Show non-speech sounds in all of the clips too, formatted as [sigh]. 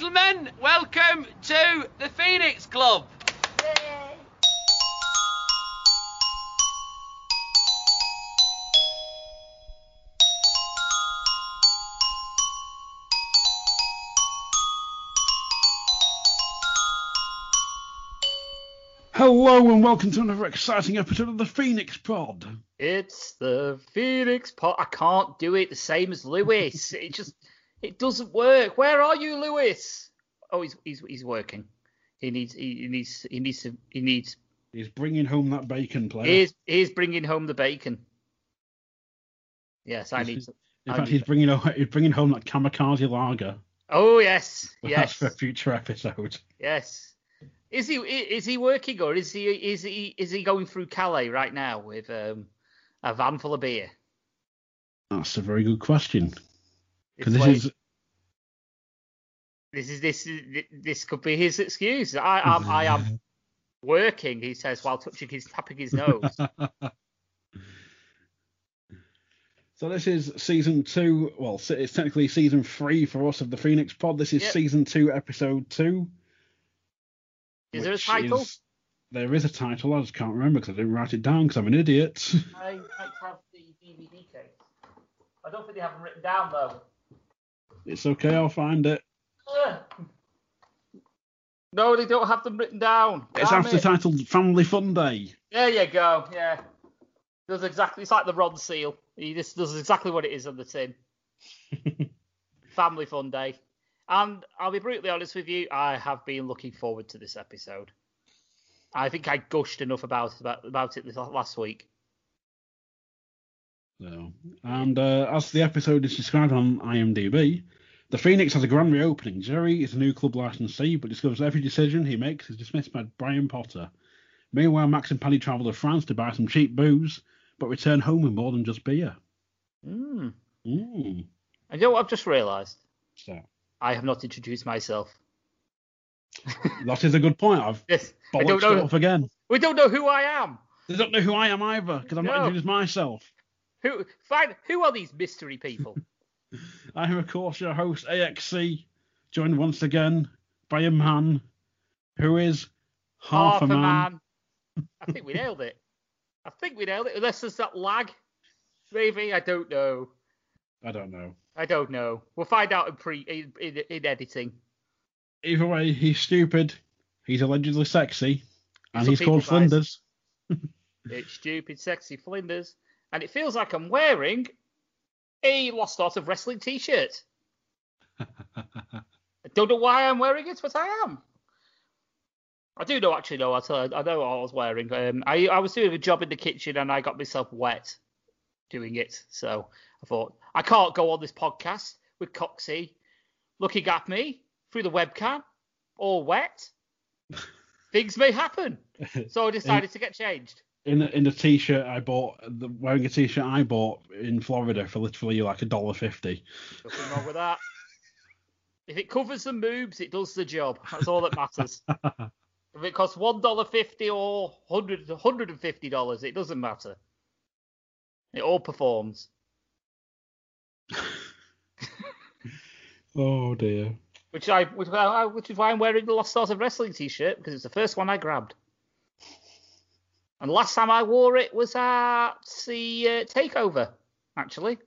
Ladies and gentlemen, welcome to the Phoenix Club. Hello and welcome to another exciting episode of the Phoenix Pod. It's the Phoenix Pod. I can't do it the same as Lewis. it just it doesn't work. Where are you, Lewis? Oh, he's he's he's working. He needs he, he needs he needs to he needs. He's bringing home that bacon, player. He's he's bringing home the bacon. Yes, I need. To, In I fact, he's bringing home, he's bringing home that kamikaze lager. Oh yes, [laughs] But yes, That's for a future episode. yes. Is he is he working or is he is he is he going through Calais right now with um, a van full of beer? That's a very good question. Because this like- is this is this is this could be his excuse. I [laughs] am I am working. He says while touching his tapping his nose. [laughs] So this is season two. Well, it's technically season three for us of the Phoenix Pod. This is Yep. season two, episode two. Is there a title? is- there is a title. I just can't remember because I didn't write it down because I'm an idiot. I might have the DVD case. I don't think they have them written down though. It's okay. I'll find it. No, they don't have them written down. It's Damn after it. titled Family Fun Day. There you go. Yeah. Does exactly. It's like the Ronseal. He just does exactly what it is on the tin. [laughs] Family fun day. And I'll be brutally honest with you. I have been looking forward to this episode. I think I gushed enough about it, about, about it this last week. So, and uh, as the episode is described on IMDb, the Phoenix has a grand reopening. Jerry is a new club licensee, but discovers every decision he makes is dismissed by Brian Potter. Meanwhile, Max and Paddy travel to France to buy some cheap booze, but return home with more than just beer. Mm. Mm. And you know what I've just realised? So I have not introduced myself. [laughs] that is a good point. I've Yes, I don't know. up again. We don't know who I am. They don't know who I am either because I'm not No. introduced myself. Who find who are these mystery people? [laughs] I am, of course, your host, AXC, joined once again by a man who is half, a man. [laughs] I think we nailed it. I think we nailed it. Unless there's that lag. Maybe I don't know. I don't know. I don't know. We'll find out in pre in, in, in editing. Either way, he's stupid. He's allegedly sexy, and Some he's called. Flinders. [laughs] It's stupid, sexy Flinders, and it feels like I'm wearing a Lost Art of Wrestling T-shirt. I don't know why I'm wearing it, but I am. I do know actually. No, I I know what I was wearing. Um, I I was doing a job in the kitchen and I got myself wet doing it. So I thought I can't go on this podcast with Coxie looking at me through the webcam all wet. [laughs] Things may happen. So I decided to get changed. In the t-shirt I bought, the, wearing a t-shirt I bought in Florida for literally like a dollar fifty. Nothing wrong with that. If it covers the moves, it does the job. That's all that matters. [laughs] if it costs one dollar fifty or hundred hundred and fifty dollars, it doesn't matter. It all performs. [laughs] Oh dear. Which I, which, I, which is why I'm wearing the Lost Stars of Wrestling T-shirt because it's the first one I grabbed. And last time I wore it was at the uh, Takeover, actually.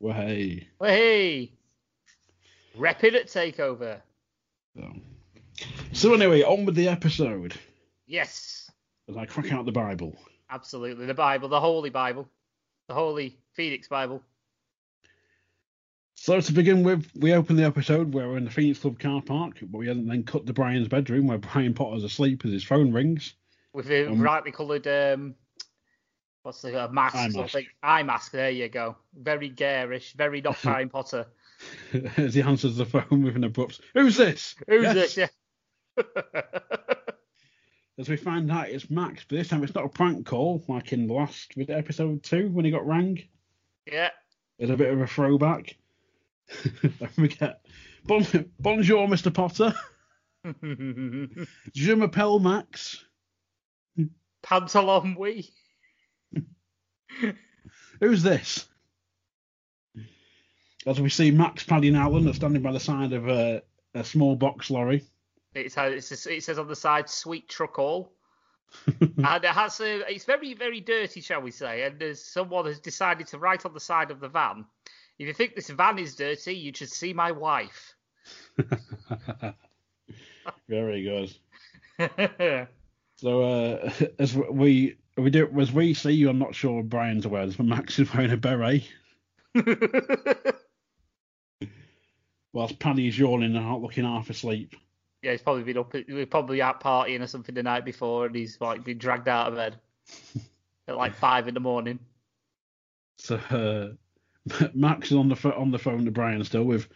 Hey. Hey, repping at Takeover. So. so anyway, on with the episode. Yes, As I crack out the Bible. absolutely. The Bible, the Holy Bible, the Holy Phoenix Bible. So to begin with, we open the episode where we're in the Phoenix Club car park, but we hadn't then cut to Brian's bedroom where Brian Potter's asleep as his phone rings. With a Um, brightly coloured um, what's the uh, mask? Eye mask. Eye mask. There you go. Very garish. Very not [laughs] Harry Potter. as he answers the phone with an abrupt, "Who's this? Who's Yes." this? Yeah. [laughs] As we find out, it's Max, but this time it's not a prank call like in the last episode two when he got rang. yeah. There's a bit of a throwback. [laughs] we get bon, bonjour, Mr. Potter. Je m'appelle Max. Pantalon we. [laughs] Who's this? As we see Max, Paddy, and Alan are standing by the side of a, a small box lorry. It's, how- it's it says on the side "sweet truck all," [laughs] and it has a, it's very very dirty, shall we say? And there's someone has decided to write on the side of the van. If you think this van is dirty, you should see my wife. [laughs] Very good. So uh, [laughs] as we we do as we see you, I'm not sure Brian's aware, this, but Max is wearing a beret [laughs] whilst Paddy's yawning and looking half asleep. yeah, he's probably been up. We're probably out partying or something the night before, and he's like been dragged out of bed [laughs] at like five in the morning. So uh, Max is on the on the phone to Brian still with,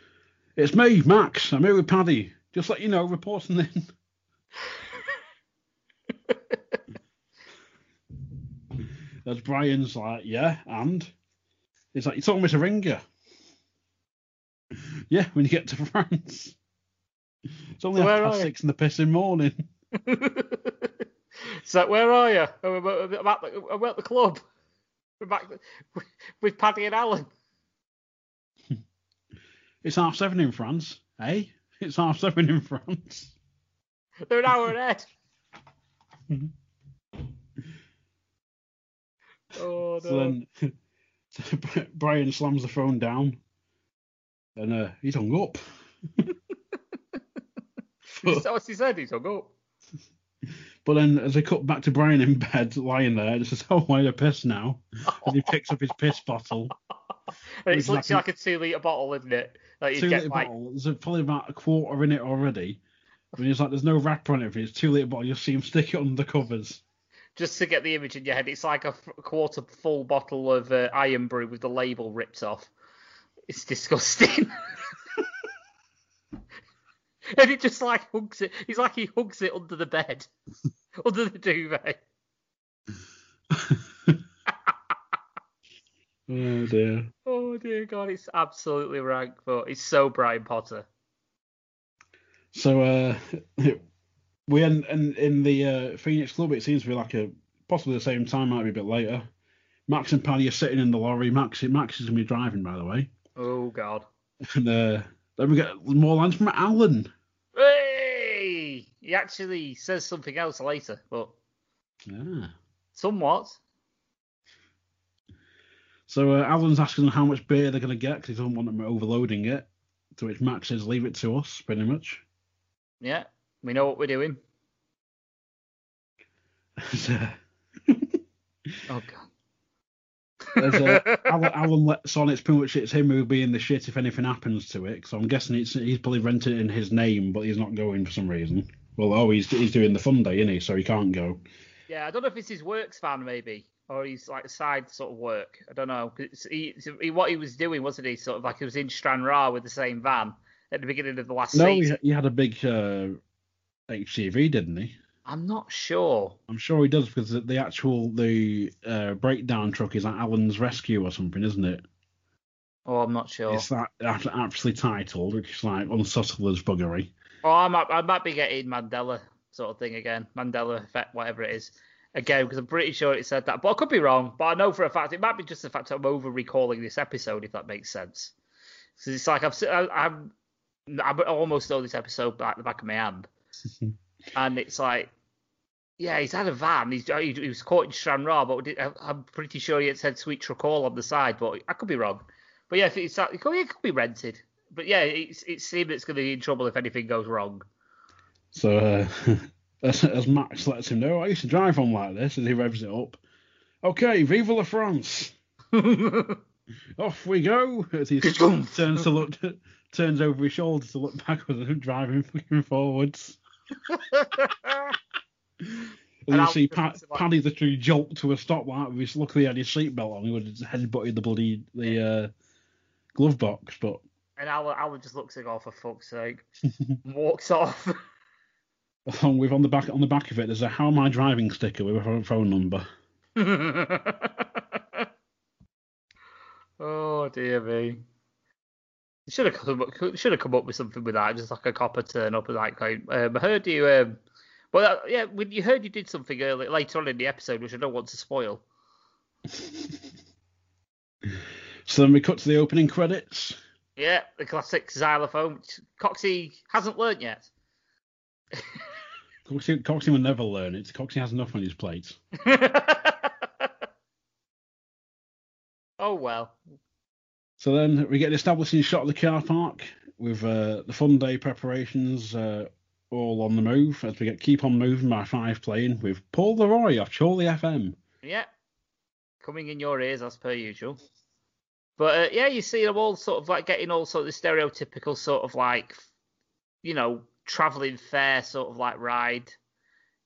"It's me, Max. I'm here with Paddy. Just let you know, reporting in." As Brian's like, "Yeah, and." He's like, "You told me to ring you." [laughs] Yeah, when you get to [laughs] France. It's only half past six in the pissing morning. [laughs] so where are you? Oh, I'm at I'm at the, I'm at the club. We're back with- with Paddy and Alan. It's half seven in France, eh? It's half seven in France. They're an hour ahead. Oh no! [laughs] So then so Brian slams the phone down and uh, he's hung up. [laughs] What he said? He's hung up. [laughs] But then as they cut back to Brian in bed, lying there, and says, Oh, I had a piss now. And he picks up his piss bottle. It's literally like a two litre bottle, isn't it? Like two litre like bottle. There's probably about a quarter in it already. But he's like, There's no wrapper on it. It's two litre bottle. You'll see him stick it under the covers. Just to get the image in your head, it's like a f- quarter full bottle of uh, Irn-Bru with the label ripped off. It's disgusting. [laughs] and it just like hugs it. He's like he hugs it under the bed, [laughs] under the duvet. [laughs] Oh, dear. Oh dear God, it's absolutely rank, but it's so Brian Potter. So uh, we in, in, in the uh, Phoenix Club, it seems to be like a possibly the same time, might be a bit later. Max and Paddy are sitting in the lorry. Max Max is gonna be driving, by the way. Oh God. And uh, then we get more lines from Alan. Hey! He actually says something else later, but yeah, somewhat. So uh, Alan's asking them how much beer they're gonna get because he doesn't want them overloading it. To which Max says, "Leave it to us," pretty much. Yeah, we know what we're doing. [laughs] Oh God. uh, Alan, Alan lets on it's pretty much it's him who'll be in the shit if anything happens to it. So I'm guessing it's he's probably rented it in his name, but he's not going for some reason. Well, oh, he's he's doing the fun day, isn't he? So he can't go. Yeah, I don't know if it's his works van maybe, or he's like side sort of work. I don't know. he, he, what he was doing wasn't he? Sort of like he was in Stranraer with the same van at the beginning of the last No, he, he had a big uh, HGV, didn't he? I'm not sure. I'm sure he does because the, actual the uh, breakdown truck is like Alan's Rescue or something, isn't it? Oh, I'm not sure. It's that aptly titled, which is like unsubtle as buggery. Oh, I might, I might be getting Mandela sort of thing again, Mandela effect, whatever it is, again because I'm pretty sure it said that, but I could be wrong. But I know for a fact it might be just the fact I'm over recalling this episode, if that makes sense. Because it's like I've, I, I'm, I almost know this episode like the back of my hand, [laughs] and it's like, yeah, he's had a van. He's he, he was caught in Stranraer, but did- I'm pretty sure he had said Sweet Truckall on the side, but I could be wrong. But yeah, if it's it could, it could be rented. But yeah, it's it seems it's going to be in trouble if anything goes wrong. So uh, [laughs] as, as Max lets him know, I used to drive on like this, as he revs it up. Okay, vive la France! [laughs] Off we go! As he turns to look, turns over his shoulder to look backwards and driving fucking forwards. [laughs] And, And you see just pa- like- Paddy literally jolt to a stop like with his, luckily had his seatbelt on. He would have headbutted the bloody the uh, glove box, but And Alan, Alan just looks like, oh, for fuck's sake, [laughs] walks off. [laughs] Along with on the back on the back of it, there's a "How am I driving?" sticker with a phone number. oh dear me. Should have come up, should have come up with something with that, just like a copper turn up and like, um, I heard you. Um, well, uh, yeah, when you heard you did something early, later on in the episode, which I don't want to spoil. [laughs] so then we cut to the opening credits. Yeah, the classic xylophone, which Coxie hasn't learnt yet. [laughs] Coxie, Coxie will never learn it. Coxie has enough on his plate. [laughs] oh well. So then we get an establishing shot of the car park with uh, the fun day preparations uh, all on the move as we get Keep On Moving by Five playing with Paul Leroy off Chorley FM. Yeah, coming in your ears as per usual. But uh, yeah, you see them all sort of like getting all sort of the stereotypical sort of like, you know, travelling fair sort of like ride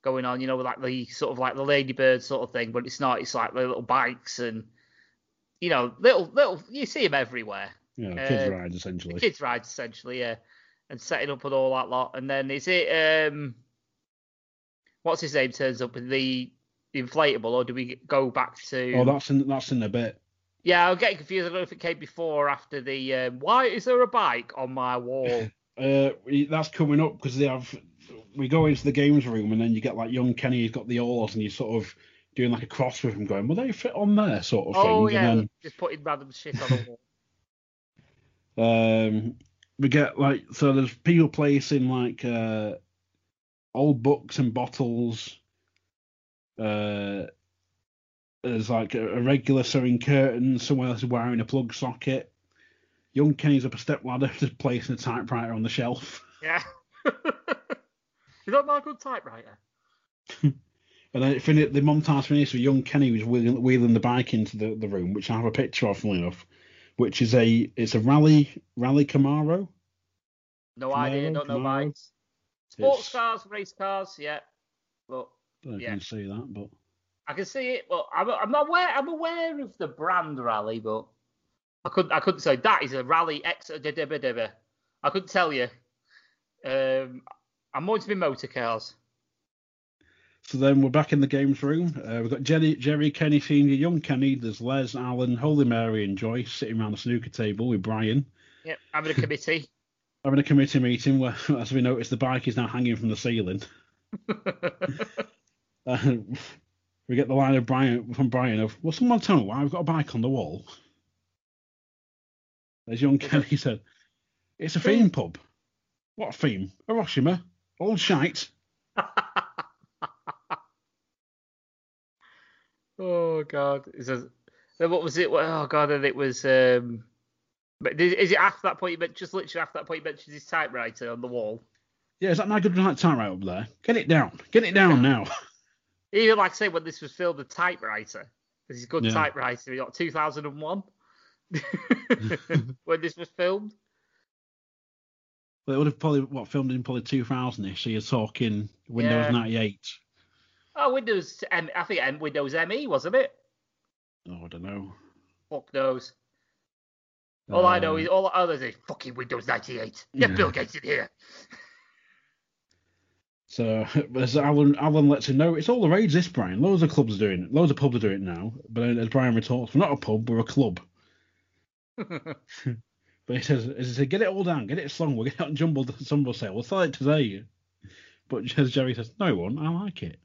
going on, you know, like the sort of like the ladybird sort of thing, but it's not. It's like the little bikes and, you know, little little. You see them everywhere. Yeah, kids uh, rides essentially. Kids rides essentially, yeah, and setting up with all that lot. And then is it um, what's his name turns up with the inflatable, or do we go back to? Oh, that's in that's in a bit. Yeah, I'm getting confused. I don't know if it came before or after the. Um, why is there a bike on my wall? [laughs] uh, that's coming up because they have. We go into the games room and then you get like young Kenny. He's got the oars and he's sort of doing like a cross with him, going, "Will they fit on there?" Sort of thing. Oh yeah, then, just putting random shit on the wall. um, we get like so. There's people placing like uh, old books and bottles. Uh, there's like a, a regular sewing curtain. Someone else is wearing a plug socket. Young Kenny's up a step ladder, [laughs] just placing a typewriter on the shelf. Yeah. is that my good typewriter? [laughs] and then it fin- the montage finished with young Kenny was wheeling, wheeling the bike into the, the room, which I have a picture of, funnily enough, which is a it's a Raleigh Raleigh Camaro. No Camaro, idea, don't Camaro. know bikes. Sports it's, cars, race cars, yeah. But I yeah. see that, but I can see it. But I'm, I'm aware I'm aware of the brand Raleigh, but I couldn't I couldn't say that is a Raleigh X. I couldn't tell you. Um, I'm more into my motor cars. So then we're back in the games room. Uh, we've got Jenny, Jerry, Kenny Senior, young Kenny. There's Les, Alan, Holy Mary, and Joyce sitting around the snooker table with Brian. Yep, having a committee. [laughs] having a committee meeting where, [laughs] as we notice, the bike is now hanging from the ceiling. [laughs] uh, we get the line of Brian from Brian of, "Well, someone tell me why I've got a bike on the wall?" As young Kenny said, it's a theme pub. What theme? Hiroshima? Old shite. Oh God! It says, what was it? Oh God! And it was. Um, is it after that point? You meant just literally after that point, you mentioned his typewriter on the wall. Yeah, is that my good typewriter up there? Get it down. Get it down now. [laughs] Even like I say, when this was filmed, the typewriter. This is good yeah. typewriter. We got 2001. [laughs] [laughs] when this was filmed? Well, it would have probably what filmed in probably 2000ish. So you're talking Windows yeah. 98. Oh, Windows. M, I think Windows ME wasn't it? Oh, I don't know. Fuck knows. All um, I know is all others is fucking Windows 98. [laughs] Get yeah. Bill Gates in here. So as Alan Alan lets him know, it's all the rage. This Brian, loads of clubs are doing it. Loads of pubs are doing it now. But as Brian retorts, we're not a pub, we're a club. [laughs] but he says, he says, get it all down, get it slung, we'll get it on jumble jumbo sale, we'll sell it today. But as Jerry says, no one, I like it.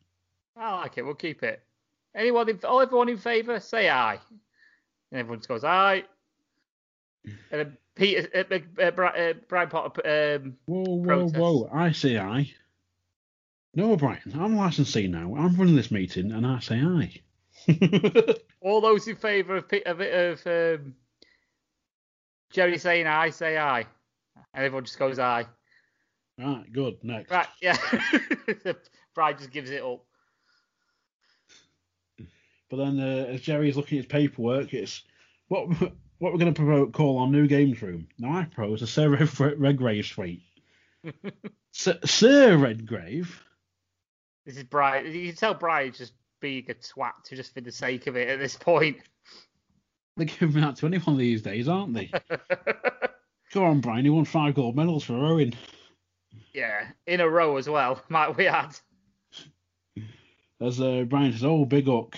I like it, we'll keep it. Anyone, in, all everyone in favour, say aye. And everyone just goes aye. And then Peter, uh, uh, uh, Brian Potter. Um, whoa, whoa, protest. whoa! I say aye. No, Brian, I'm licensee now. I'm running this meeting, and I say aye. [laughs] all those in favour of, of, of um, Jerry saying aye, say aye. And everyone just goes aye. Right, good. Next. Right, yeah. [laughs] Bride just gives it up. But then, uh, as Jerry's looking at his paperwork, it's what [laughs] what we're going to promote, call our new games room. Now I propose a Sir Redgrave suite. [laughs] Sir, Sir Redgrave. This is Brian. You can tell Brian's just being a twat to just for the sake of it at this point. They're giving out to anyone these days, aren't they? [laughs] Go on, Brian. He won five gold medals for rowing. Yeah, in a row as well, might we add. As uh, Brian says, oh, big hook.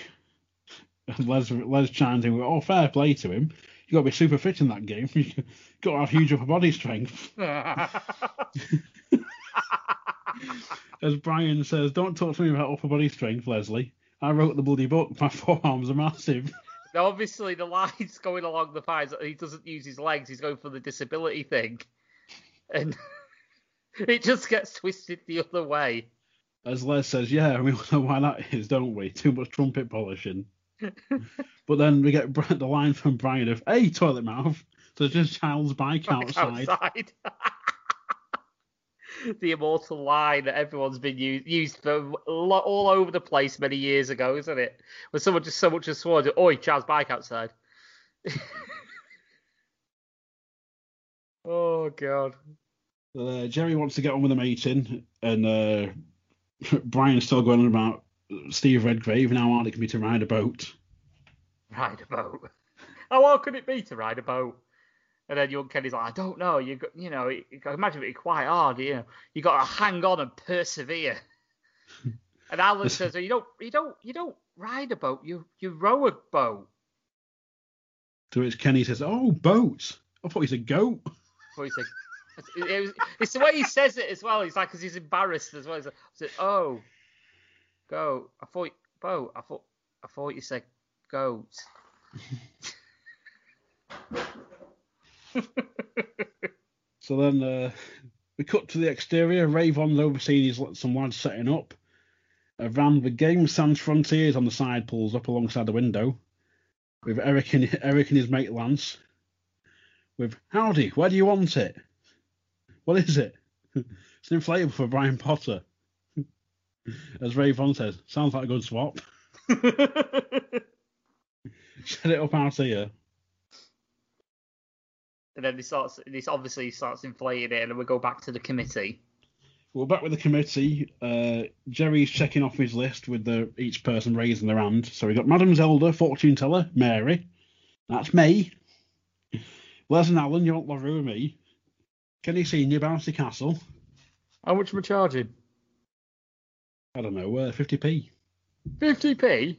[laughs] Les, Les chimes in with, oh, fair play to him. you got to be super fit in that game. [laughs] you got to have huge upper body strength. [laughs] As Brian says, don't talk to me about upper body strength, Leslie. I wrote the bloody book. My forearms are massive. Now, obviously, the line's going along the lines that he doesn't use his legs. He's going for the disability thing, and it just gets twisted the other way. As Les says, yeah, we know why that is, don't we? Too much trumpet polishing. But then we get the line from Brian of, hey, toilet mouth. So there's just child's bike outside. outside. [laughs] the immortal line that everyone's been used, used for all over the place many years ago, isn't it? When someone just so much as swore, "Oi, child's bike outside." [laughs] oh god. Uh, Jerry wants to get on with the meeting, and uh, [laughs] Brian's still going on about Steve Redgrave and how hard it can be to ride a boat. Ride a boat. [laughs] How hard could it be to ride a boat? And then young Kenny's like, I don't know. You got, you know, can imagine it'd be quite hard. You know, you got to hang on and persevere. [laughs] and Alan says, you don't, you don't, you don't ride a boat. You, you row a boat. To which Kenny says, "Oh, boats. I thought he's a goat." Well, like, [laughs] it, it was, it's the way he says it as well. He's like, because he's embarrassed as well. He's like, "Oh, go." I thought Bo, I thought, I thought you said goat. [laughs] So then uh, we cut to the exterior. Ray Von's overseeing some lads setting up. A van with Game Sans Frontiers on the side pulls up alongside the window, with Eric and Eric and his mate Lance. With howdy, where do you want it? What is it? [laughs] It's an inflatable for Brian Potter. [laughs] As Ray Von says, sounds like a good swap. [laughs] Set it up out here. and then he starts, this obviously starts inflating it, and then we go back to the committee. We're back with the committee. Uh, Jerry's checking off his list with the each person raising their hand. So we got Madam Zelda, fortune teller, Mary. That's me. Les and Alan, you want Larue and me. Kenny Senior, Bouncy Castle. How much am I charging? I don't know, uh, 50p. 50p?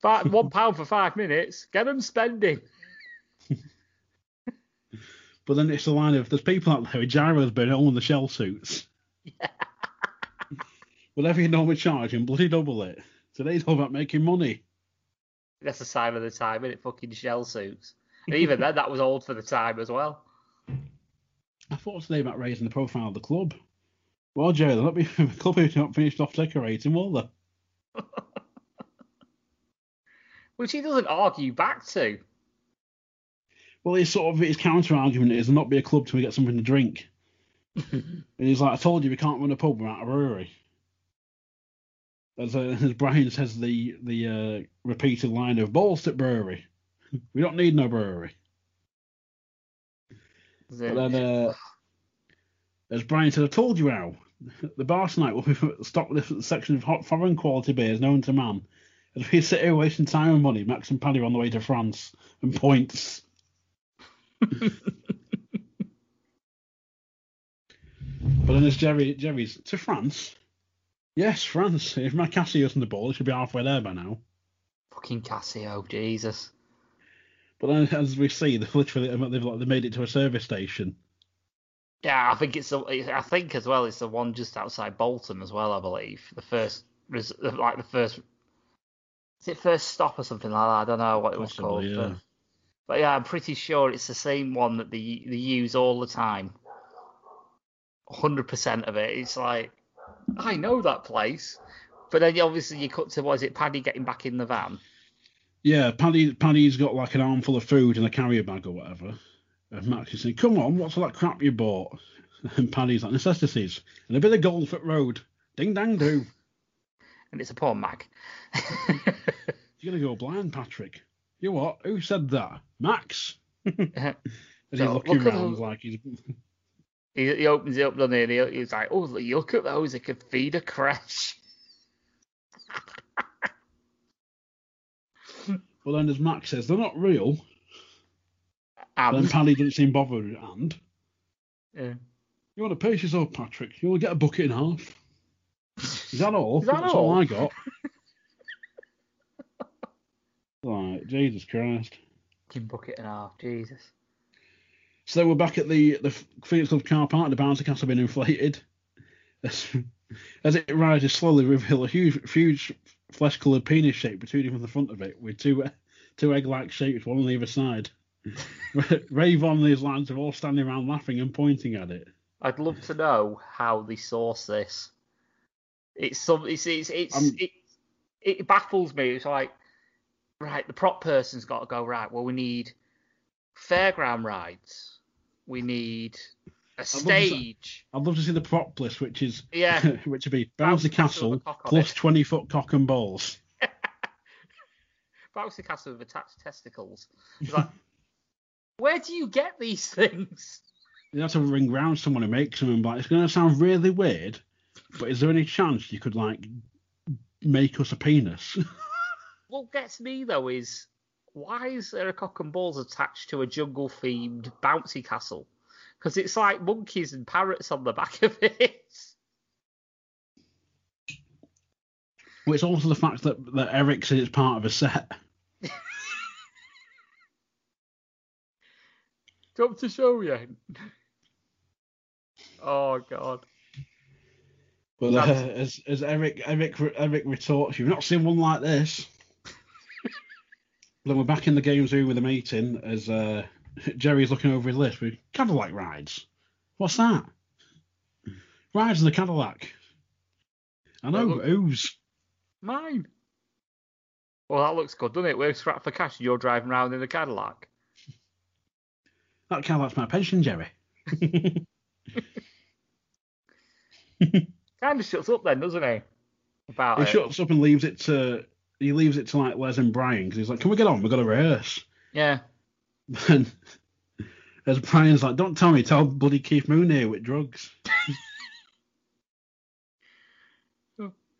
Five, one pound for five minutes. Get them spending. [laughs] But then it's the line of there's people out there with gyros burning all in the shell suits. [laughs] Whatever you normally charge him, bloody double it. Today's all about making money. That's a sign of the time, isn't it? Fucking shell suits. And even then, that was old for the time as well. I thought today about raising the profile of the club. Well, Joe, they'll not be the [laughs] club who's not finished off decorating, will they? [laughs] Which he doesn't argue back to. Well, his sort of his counter argument is not be a club till we get something to drink. [laughs] and he's like, I told you we can't run a pub without a brewery. As, uh, as Brian says, the the uh, repeated line of Ballstick Brewery. we don't need no brewery. But then, uh, as Brian said, I told you how. The bar tonight will be [laughs] stocked with a section of hot foreign quality beers known to man. As we sit here wasting time and money, Max and Paddy are on the way to France and points. [laughs] But then there's Jerry. Jerry's to France. Yes, France. [laughs] If my Casio's on the ball, it should be halfway there by now. Fucking Casio, Jesus. But then, as we see, they've literally they've, like, they made it to a service station. Yeah, I think it's the, I think as well it's the one just outside Bolton as well, I believe. The first like the first is it first stop or something like that? I don't know what it was Possibly, called. yeah. But, but yeah, I'm pretty sure it's the same one that they they use all the time. Hundred percent of it. It's like I know that place. But then obviously you cut to what is it, Paddy getting back in the van? Yeah, Paddy Paddy's got like an armful of food in a carrier bag or whatever. And Max is saying, "Come on, what's all that crap you bought?" [laughs] And Paddy's like, "Necessities and a bit of golf at road. Ding dang do. And it's a poor Mac. [laughs] You're gonna go blind, Patrick. You what? Who said that? Max." Uh-huh. [laughs] As he's So, looking look around like he's he, he opens it up, doesn't he? And he, he's like, "Oh, look at those! It could feed a crash." Well, then as Max says, they're not real. But then And Paddy doesn't seem bothered. And yeah. you want to pace yourself, Patrick? You will get a bucket in half. Is that all? Is that That's all? all I got. [laughs] right, Jesus Christ. fucking bucket and half. Jesus. So we're back at the the Phoenix Club car park. The bouncy castle been inflated. As, [laughs] as it rises slowly, reveal a huge, huge flesh-coloured penis shape protruding from the front of it, with two two egg-like shapes, one on either side. Ray Von and his lads are all standing around laughing and pointing at it. I'd love to know how they source this. It's some. It's it's, it's Um, it, it baffles me. It's like, right, the prop person's got to go right. Well, we need fairground rides. We need a love stage. I'd love to see the prop list, which is Yeah. [laughs] which would be Bouncy castle castle a cock on plus twenty foot cock and balls. [laughs] Bouncy castle with attached testicles. It's like, where do you get these [laughs] things? You have to ring round someone who makes them and like, it's going to sound really weird, but is there any chance you could like make us a penis? [laughs] What gets me though is why is there a cock and balls attached to a jungle themed bouncy castle? Because it's like monkeys and parrots on the [laughs] back of it. well, it's also the fact that that Eric said it's part of a set. Come to show you. Oh god. But uh, as as Eric Eric Eric retorts, you've not seen one like this. [laughs] then we're back in the games room with the meeting as uh, Jerry's looking over his list with Cadillac rides. What's that? Rides in the Cadillac. I know, Well, who's? Mine. Well, that looks good, doesn't it? We're strapped for cash and you're driving around in the Cadillac. That Cadillac's my pension, Jerry. [laughs] Kind of shuts up then, doesn't he? About He it. shuts up and leaves it to he leaves it to like Les and Brian because he's like, "Can we get on? We've got to rehearse." Yeah. [laughs] And as Brian's like, "Don't tell me, tell bloody Keith Moon here with drugs." [laughs]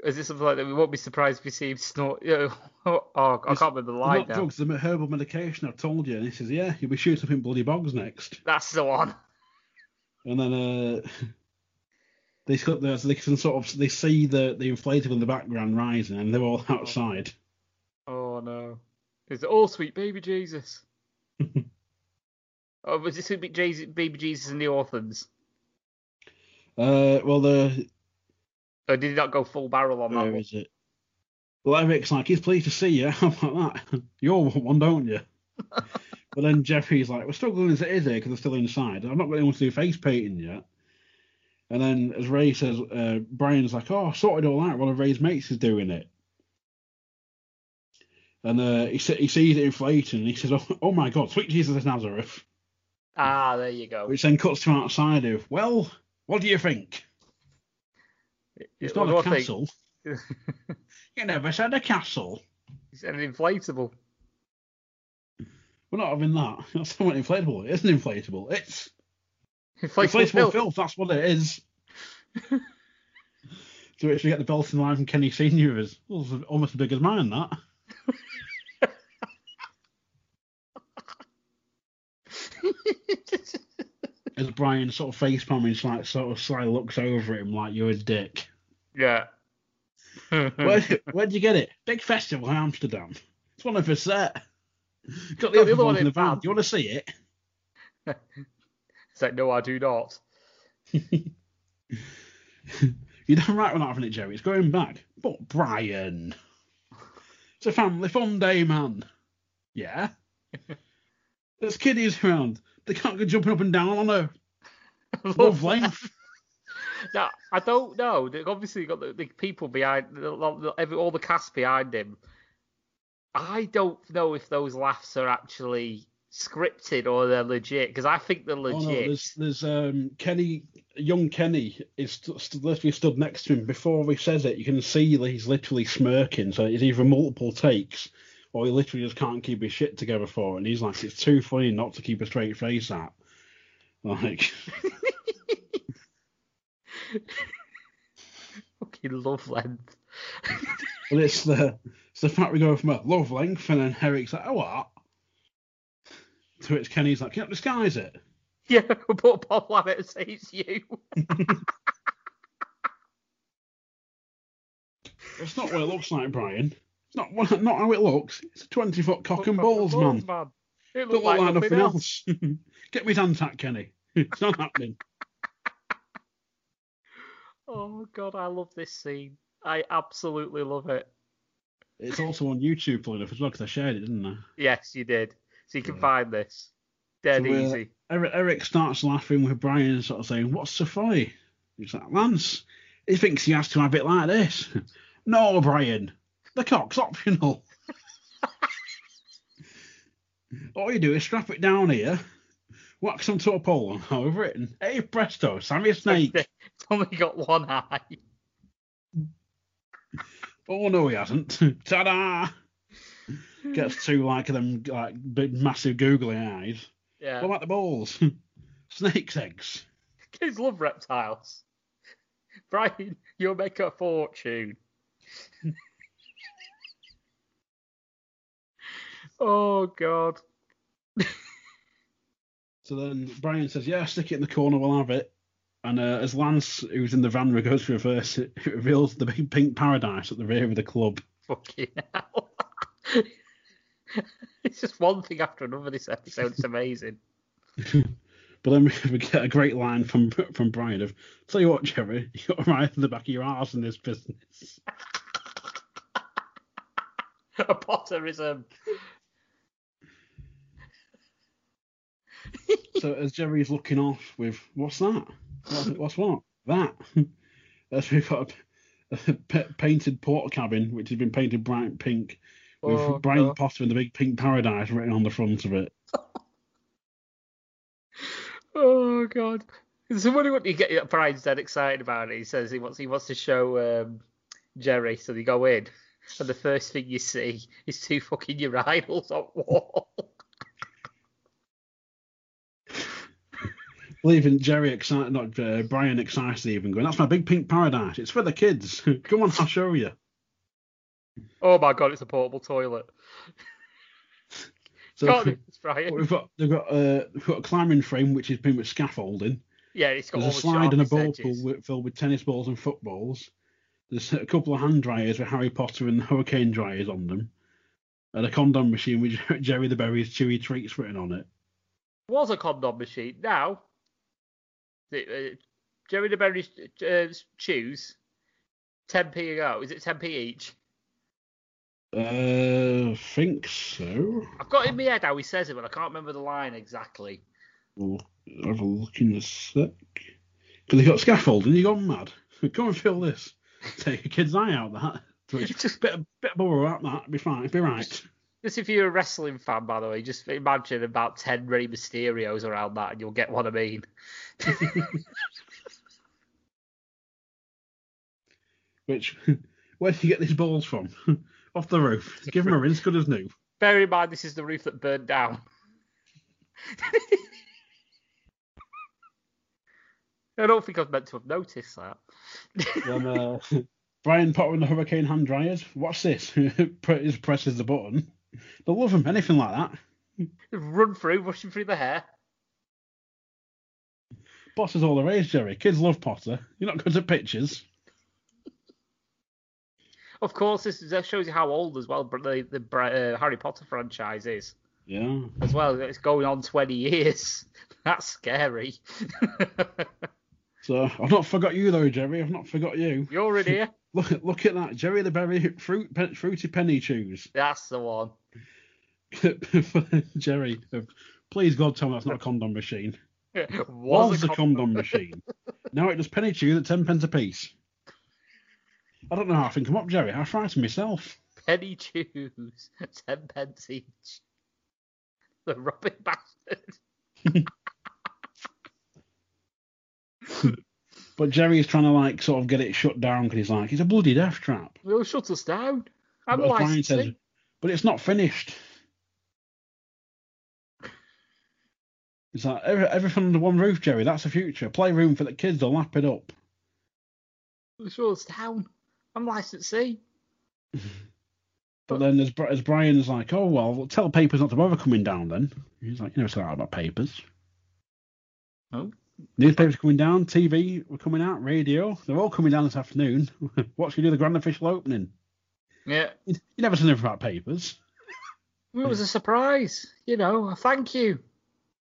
Is this something like that? We won't be surprised if we see him snort. You know, [laughs] oh, I It's- can't remember the line not now. drugs, they're herbal medication. I've told you. And he says, "Yeah, you'll be shooting up in bloody bogs next." That's the one. And then uh, [laughs] they cut the, so they can sort of they see the the inflatable in the background rising, and they're all outside. Oh no. Is it oh sweet baby Jesus? [laughs] oh, was this sweet baby Jesus and the orphans? Uh, well, the Or did he not go full barrel on that where one? it? Well, Eric's like, he's pleased to see you. How about that? You all want one, don't you? [laughs] but then Jeffrey's like, we're struggling as it is here because they're still inside. I'm not going to want to do face painting yet. And then, as Ray says, uh, Brian's like, oh, I sorted all out. One of Ray's mates is doing it. And uh, he, he sees it inflating and he says, oh, oh my God, sweet Jesus of Nazareth. Ah, there you go. Which then cuts to outside of, well, what do you think? It's not a a I think? castle. You never said a castle. It's an inflatable. We're not having that. [laughs] That's not inflatable. It isn't inflatable. It's Inflatable, inflatable filth. filth. That's what it is. so if you get the Belton line from Kenny Senior is almost as big as mine. That. [laughs] As Brian sort of face palming, like sort of slightly looks over him like you're a dick. Yeah. Where [laughs] where'd you get it? Big festival in Amsterdam. It's one of a set. Got the other the other one in the van. Do you want to see it? It's like, no, I do not. [laughs] You're damn right we're not having it, Jerry. It's going back. But Brian, it's a family fun day, man. Yeah. [laughs] There's kiddies around. They can't go jumping up and down on a love length. [laughs] Now, I don't know. They've obviously got the, the people behind, the, the, every, all the cast behind him. I don't know if those laughs are actually scripted or they're legit because I think they're Oh no, legit. there's there's um Kenny, young Kenny is st- st- literally stood next to him. Before he says it, you can see that he's literally smirking. So it's either multiple takes, or he literally just can't keep his shit together for it. And he's like, it's too funny not to keep a straight face at. Like, [laughs] Fucking love length. but it's the it's the fact we go from a love length, and then Eric's like, oh what? To which Kenny's like, "Can you disguise it?" Yeah, [laughs] we'll put a bottle on it and say it's you. It's not what it looks like, Brian. It's not what- not how it looks. It's a twenty foot cock and balls, man. It Don't look like, like nothing nothing else. else. [laughs] Get me Zantac, Kenny. [laughs] It's not happening. Oh god, I love this scene. I absolutely love it. It's also on YouTube, full enough as well, because I shared it, didn't I? Yes, you did. So you can Yeah. find this. Dead So, uh, easy. Eric, Eric starts laughing with Brian, sort of saying, "What's so funny?" He's like, "Lance, he thinks he has to have it like this." [laughs] no, Brian, the cock's optional. [laughs] All you do is strap it down here, whack some to a pole and [laughs] over it, and hey presto, Sammy Snake. Only got one eye. oh no, he hasn't. [laughs] Ta-da! Gets two like them, like big, massive googly eyes. Yeah. What about the balls? [laughs] Snake's eggs. Kids love reptiles. [laughs] Brian, you'll make a fortune. oh god. So then Brian says, "Yeah, stick it in the corner. We'll have it." And uh, as Lance, who's in the van, goes to reverse it, it [laughs] reveals the big pink paradise at the rear of the club. Fucking hell. [laughs] it's just one thing after another this episode. It's amazing. [laughs] But then we, we get a great line from from Brian of, "Tell you what, Jerry, you got right in the back of your arse in this business." a Potterism. so as Jerry's looking off with, "What's that? What's, what? That?" [laughs] As we've got a, a painted Portakabin, which has been painted bright pink, with Oh, Brian God. Potter and the big pink paradise written on the front of it. [laughs] Oh god. So what you get Brian's dead excited about it. He says he wants he wants to show um, Jerry, so they go in, and the first thing you see is two fucking urinals on wall. [laughs] Leaving Jerry excited, not uh, Brian excited even, going, That's my big pink paradise. It's for the kids. [laughs] Come on, I'll show you. oh my god, it's a portable toilet. So do [laughs] Brian. we've got they've got uh, we've got a climbing frame which is pretty much scaffolding. Yeah, it's got There's a slide and a ball pool filled with tennis balls and footballs. There's a couple of hand dryers with Harry Potter and [laughs] hurricane dryers on them. And a condom machine with Jerry the Berry's chewy treats written on it. was a condom machine. Now, the, uh, Jerry the Berry's uh, chews, 10p a go. Is it 10p each? Uh, think so. I've got in my head how he says it, but I can't remember the line exactly. We'll have a look in a sec. Because they got scaffolding, you gone mad. [laughs] Come and feel this. [laughs] Take a kid's eye out that. Just- [laughs] bit of, bit of bubble wrap that, be fine, be right. Just if you're a wrestling fan, by the way, just imagine about 10 Rey Mysterios around that and you'll get what I mean. [laughs] Which, [laughs] where did you get these balls from? [laughs] Off the roof. Give them a rinse, good as new. Bear in mind, this is the roof that burned down. I don't think I was meant to have noticed that. Uh, Brian Potter and the Hurricane hand dryers. watch this? Pre- presses the button. They love them, anything like that. [laughs] Run through, rushing through the hair. Potter's all the rage, Jerry. Kids love Potter. You're not good at pictures. Of course, this, is, shows you how old as well the, the uh, Harry Potter franchise is. Yeah. As well, it's going on 20 years. [laughs] That's scary. So I've not forgot you though, Jerry. I've not forgot you. You're in here. Look at look at that, Jerry the Berry fruit fruity penny chews. That's the one. [laughs] Jerry, please God, tell me that's not a condom machine. [laughs] Was, Was a a con- condom machine. [laughs] Now it does penny chews at ten pence a piece. I don't know how I think I'm up, Jerry. I frighten myself. penny chews, 10 pence each. The robbing bastard. But Jerry is trying to like sort of get it shut down because he's like, he's a bloody death trap. It'll shut us down. I'm But says, but it's not finished. It's like every, everything under one roof, Jerry. That's the future. Playroom for the kids. They'll lap it up. Will shut us down. I'm licensee. [laughs] But then there's, as Brian's like, oh well, tell papers not to bother coming down. Then he's like, you know, something about papers. Oh. Newspapers coming down, TV were coming out, radio. They're all coming down this afternoon. [laughs] what should we do? The grand official opening. Yeah. You, you never said anything about papers. It was a surprise, you know. Thank you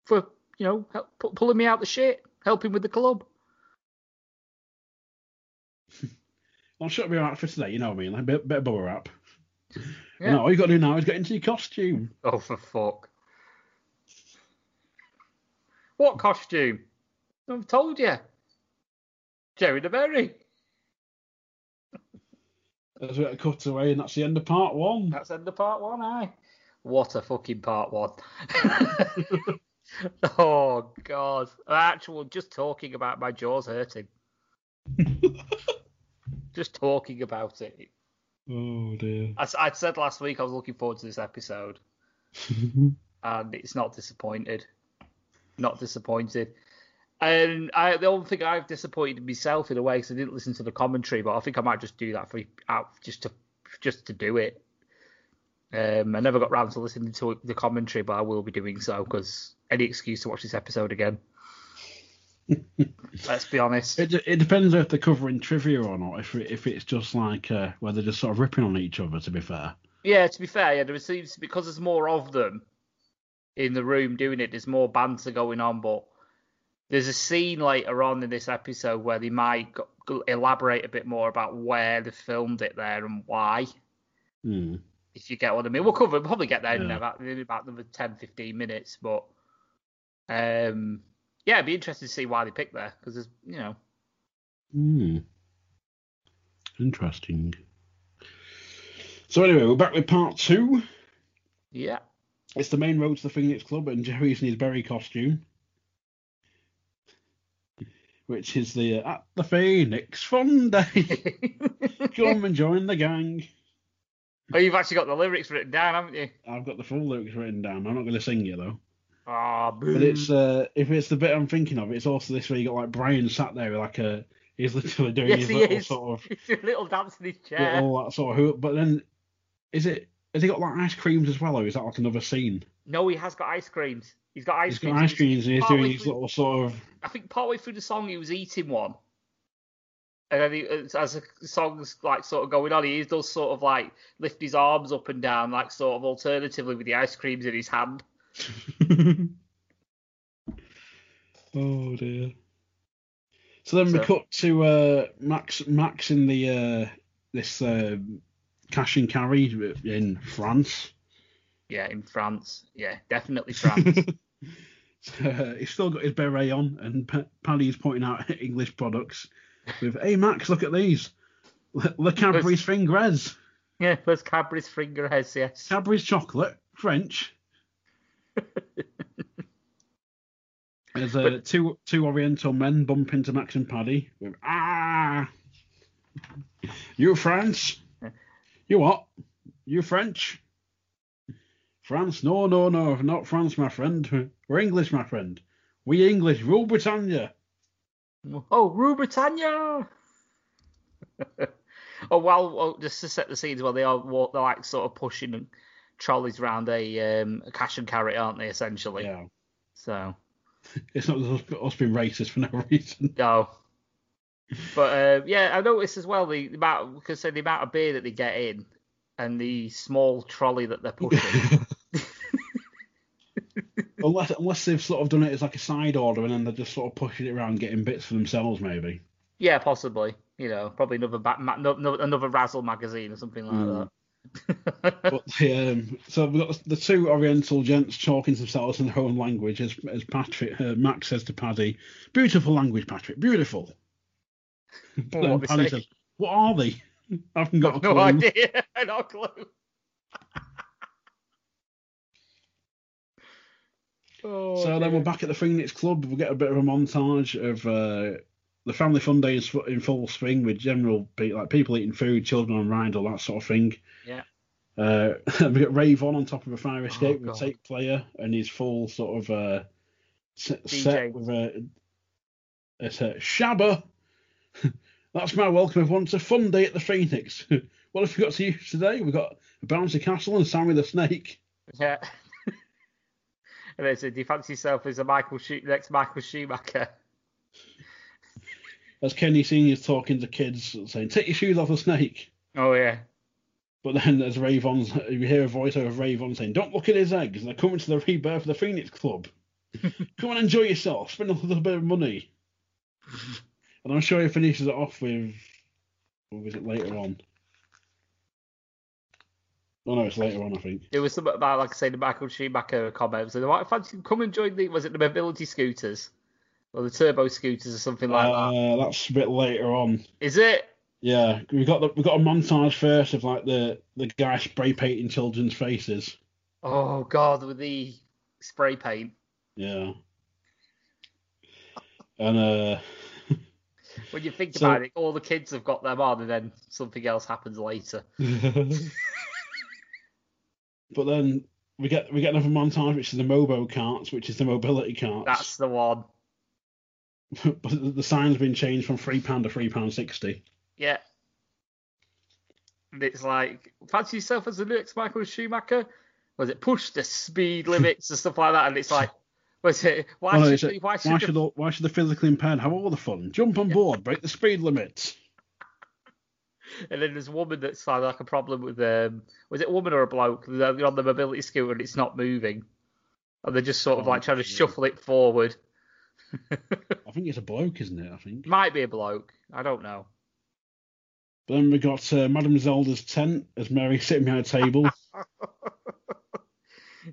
for, you know, help, pu- pulling me out the shit, helping with the club. [laughs] Well, shut me out for today. You know what I mean? Like a bit, bit of bubble wrap. Yeah. No, all you got to do now is get into your costume. Oh, for fuck. What costume? I've told you. Jerry the Berry. As we cut away, and that's the end of part one. That's the end of part one, aye. What a fucking part one. [laughs] [laughs] oh, God. Actual, just talking about my jaws hurting. [laughs] just talking about it. Oh dear. I, I said last week I was looking forward to this episode, [laughs] and it's not disappointed. Not disappointed. And I, the only thing I've disappointed myself in a way, because I didn't listen to the commentary, but I think I might just do that for out just to just to do it. Um, I never got round to listening to the commentary, but I will be doing so because any excuse to watch this episode again. [laughs] Let's be honest. It, it depends if they're covering trivia or not. If if it's just like uh, where they're just sort of ripping on each other. To be fair. Yeah, to be fair, yeah, there seems because there's more of them in the room doing it. There's more banter going on, but there's a scene later on in this episode where they might go, elaborate a bit more about where they filmed it there and why. Hmm. If you get what I mean, we'll cover. We'll probably get there in about about another 10, 15 minutes, but um, yeah, it'd be interesting to see why they picked there because there's you know Hmm. Interesting. So anyway, we're back with part two. yeah It's the main road to the Phoenix Club, and Jerry's in his berry costume, which is the uh, at the Phoenix Fun Day. [laughs] Come and join the gang. Oh, you've actually got the lyrics written down, haven't you? I've got the full lyrics written down. I'm not going to sing it though. Ah, boo. But it's uh, if it's the bit I'm thinking of, it's also this where you got like Brian sat there with like a he's literally doing yes, his little is. sort of He's doing a little dance in his chair. all that sort of hoop. But then is it has he got like ice creams as well, or is that like another scene? No, he has got ice creams. He's got ice He's creams. got ice creams and he's partway doing his through- little sort of I think partway through the song he was eating one, and then he, as the song's like sort of going on, he does sort of like lift his arms up and down, like sort of alternatively with the ice creams in his hand. [laughs] oh dear. So then we cut to uh, Max Max in the uh, this uh, cash and carry in France. Yeah, in France. Yeah, definitely France. [laughs] Uh, he's still got his beret on, and P- is pointing out [laughs] English products with, "Hey Max, look at these, Le, Cadbury's fingers, yeah, there's Cadbury's finger heads. Yes. Cadbury's chocolate, French." [laughs] There's uh, two two Oriental men bump into Max and Paddy with ah, you France, you what? You French? France? No, no, no, not France, my friend. We're English, my friend. We English, rule Britannia. Oh, Rue Britannia. [laughs] oh well, well, just to set the scenes, well, they are walk, they're like sort of pushing trolleys around a, um, a cash and carry, aren't they? Essentially. Yeah, So. [laughs] it's not us, being racist for no reason. No. But uh, yeah, I noticed as well the, the amount because the amount of beer that they get in and the small trolley that they're pushing. [laughs] unless unless they've sort of done it as like a side order and then they're just sort of pushing it around, getting bits for themselves, maybe. yeah, possibly. You know, probably another ba- ma- no, no, another Razzle magazine or something like Mm. that. But the, um, so we've got the two Oriental gents talking to themselves in their own language, as as Patrick uh, Max says to Paddy, "Beautiful language, Patrick, beautiful." [laughs] But then what Paddy says, "What are they?" [laughs] I haven't got a [laughs] no clue. idea. no clue. Oh, So then we're back at the Phoenix Club. We get a bit of a montage of uh, the family fun day in, in full swing with general like people eating food, children on ride, all that sort of thing. Yeah. Uh, [laughs] we got Ray Von on top of a fire escape with Oh, God. a tape player and his full sort of uh, s- set with a it's a Shabba. [laughs] That's my welcome everyone to Fun Day at the Phoenix. [laughs] what have we got to use today? We've got Bouncy Castle and Sammy the Snake. Yeah. And then said, "Do you fancy yourself as a Michael Schu- next Michael Schumacher?" [laughs] As Kenny Senior's talking to kids, saying, "Take your shoes off the snake." Oh yeah. But then there's Ray Von's, you hear a voice of Ray Von saying, "Don't look at his eggs. They're coming to the rebirth of the Phoenix Club. [laughs] Come and enjoy yourself. Spend a little bit of money." [laughs] and I'm sure he finishes it off with, or was it later on? Oh no, it's later on, I think. It was something about, like I say, the Michael Schumacher comment. So, "Why fancy come and join the? Was it the mobility scooters or the turbo scooters or something like that? Uh, that's a bit later on. Is it? Yeah, we got the, we got a montage first of like the the guy spray painting children's faces. Oh God, with the spray paint. Yeah. And uh, [laughs] When you think So- about it, all the kids have got them on, and then something else happens later. [laughs] [laughs] but then we get we get another montage, which is the Mobo carts, which is the mobility carts. That's the one. [laughs] but the, the sign's been changed from three pound to three pound sixty. Yeah. And it's like, fancy yourself as the next Michael Schumacher? Was it push the speed limits and stuff like that? And it's like, was it? Why no, should, the- why should, Why the- should all, why should the physically impaired have all the fun? Jump on board, break the speed limits. And then there's a woman that's like, like a problem with um, was it a woman or a bloke? They're on the mobility scooter and it's not moving, and they're just sort of Oh, like trying to yeah. shuffle it forward. I think it's a bloke, isn't it? I think. Might be a bloke. I don't know. Then we got uh, Madame Zelda's tent as Mary sitting behind a table. [laughs]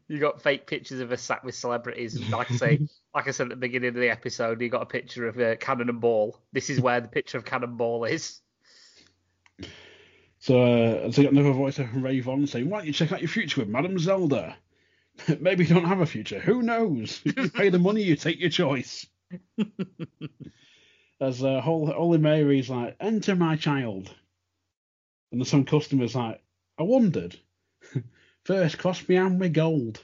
You got fake pictures of her sat with celebrities. and Like I say, [laughs] like I said at the beginning of the episode, you got a picture of uh, Cannonball. This is where the picture of Cannonball is. So, uh, so you got another voice from Ray Von saying, "Why don't you check out your future with Madame Zelda? [laughs] Maybe you don't have a future. Who knows? you pay the money, you take your choice." [laughs] As uh, Holy, Holy Mary's like, "Enter my child," and there's some customers like, "I wondered. [laughs] First, cost me hand with gold."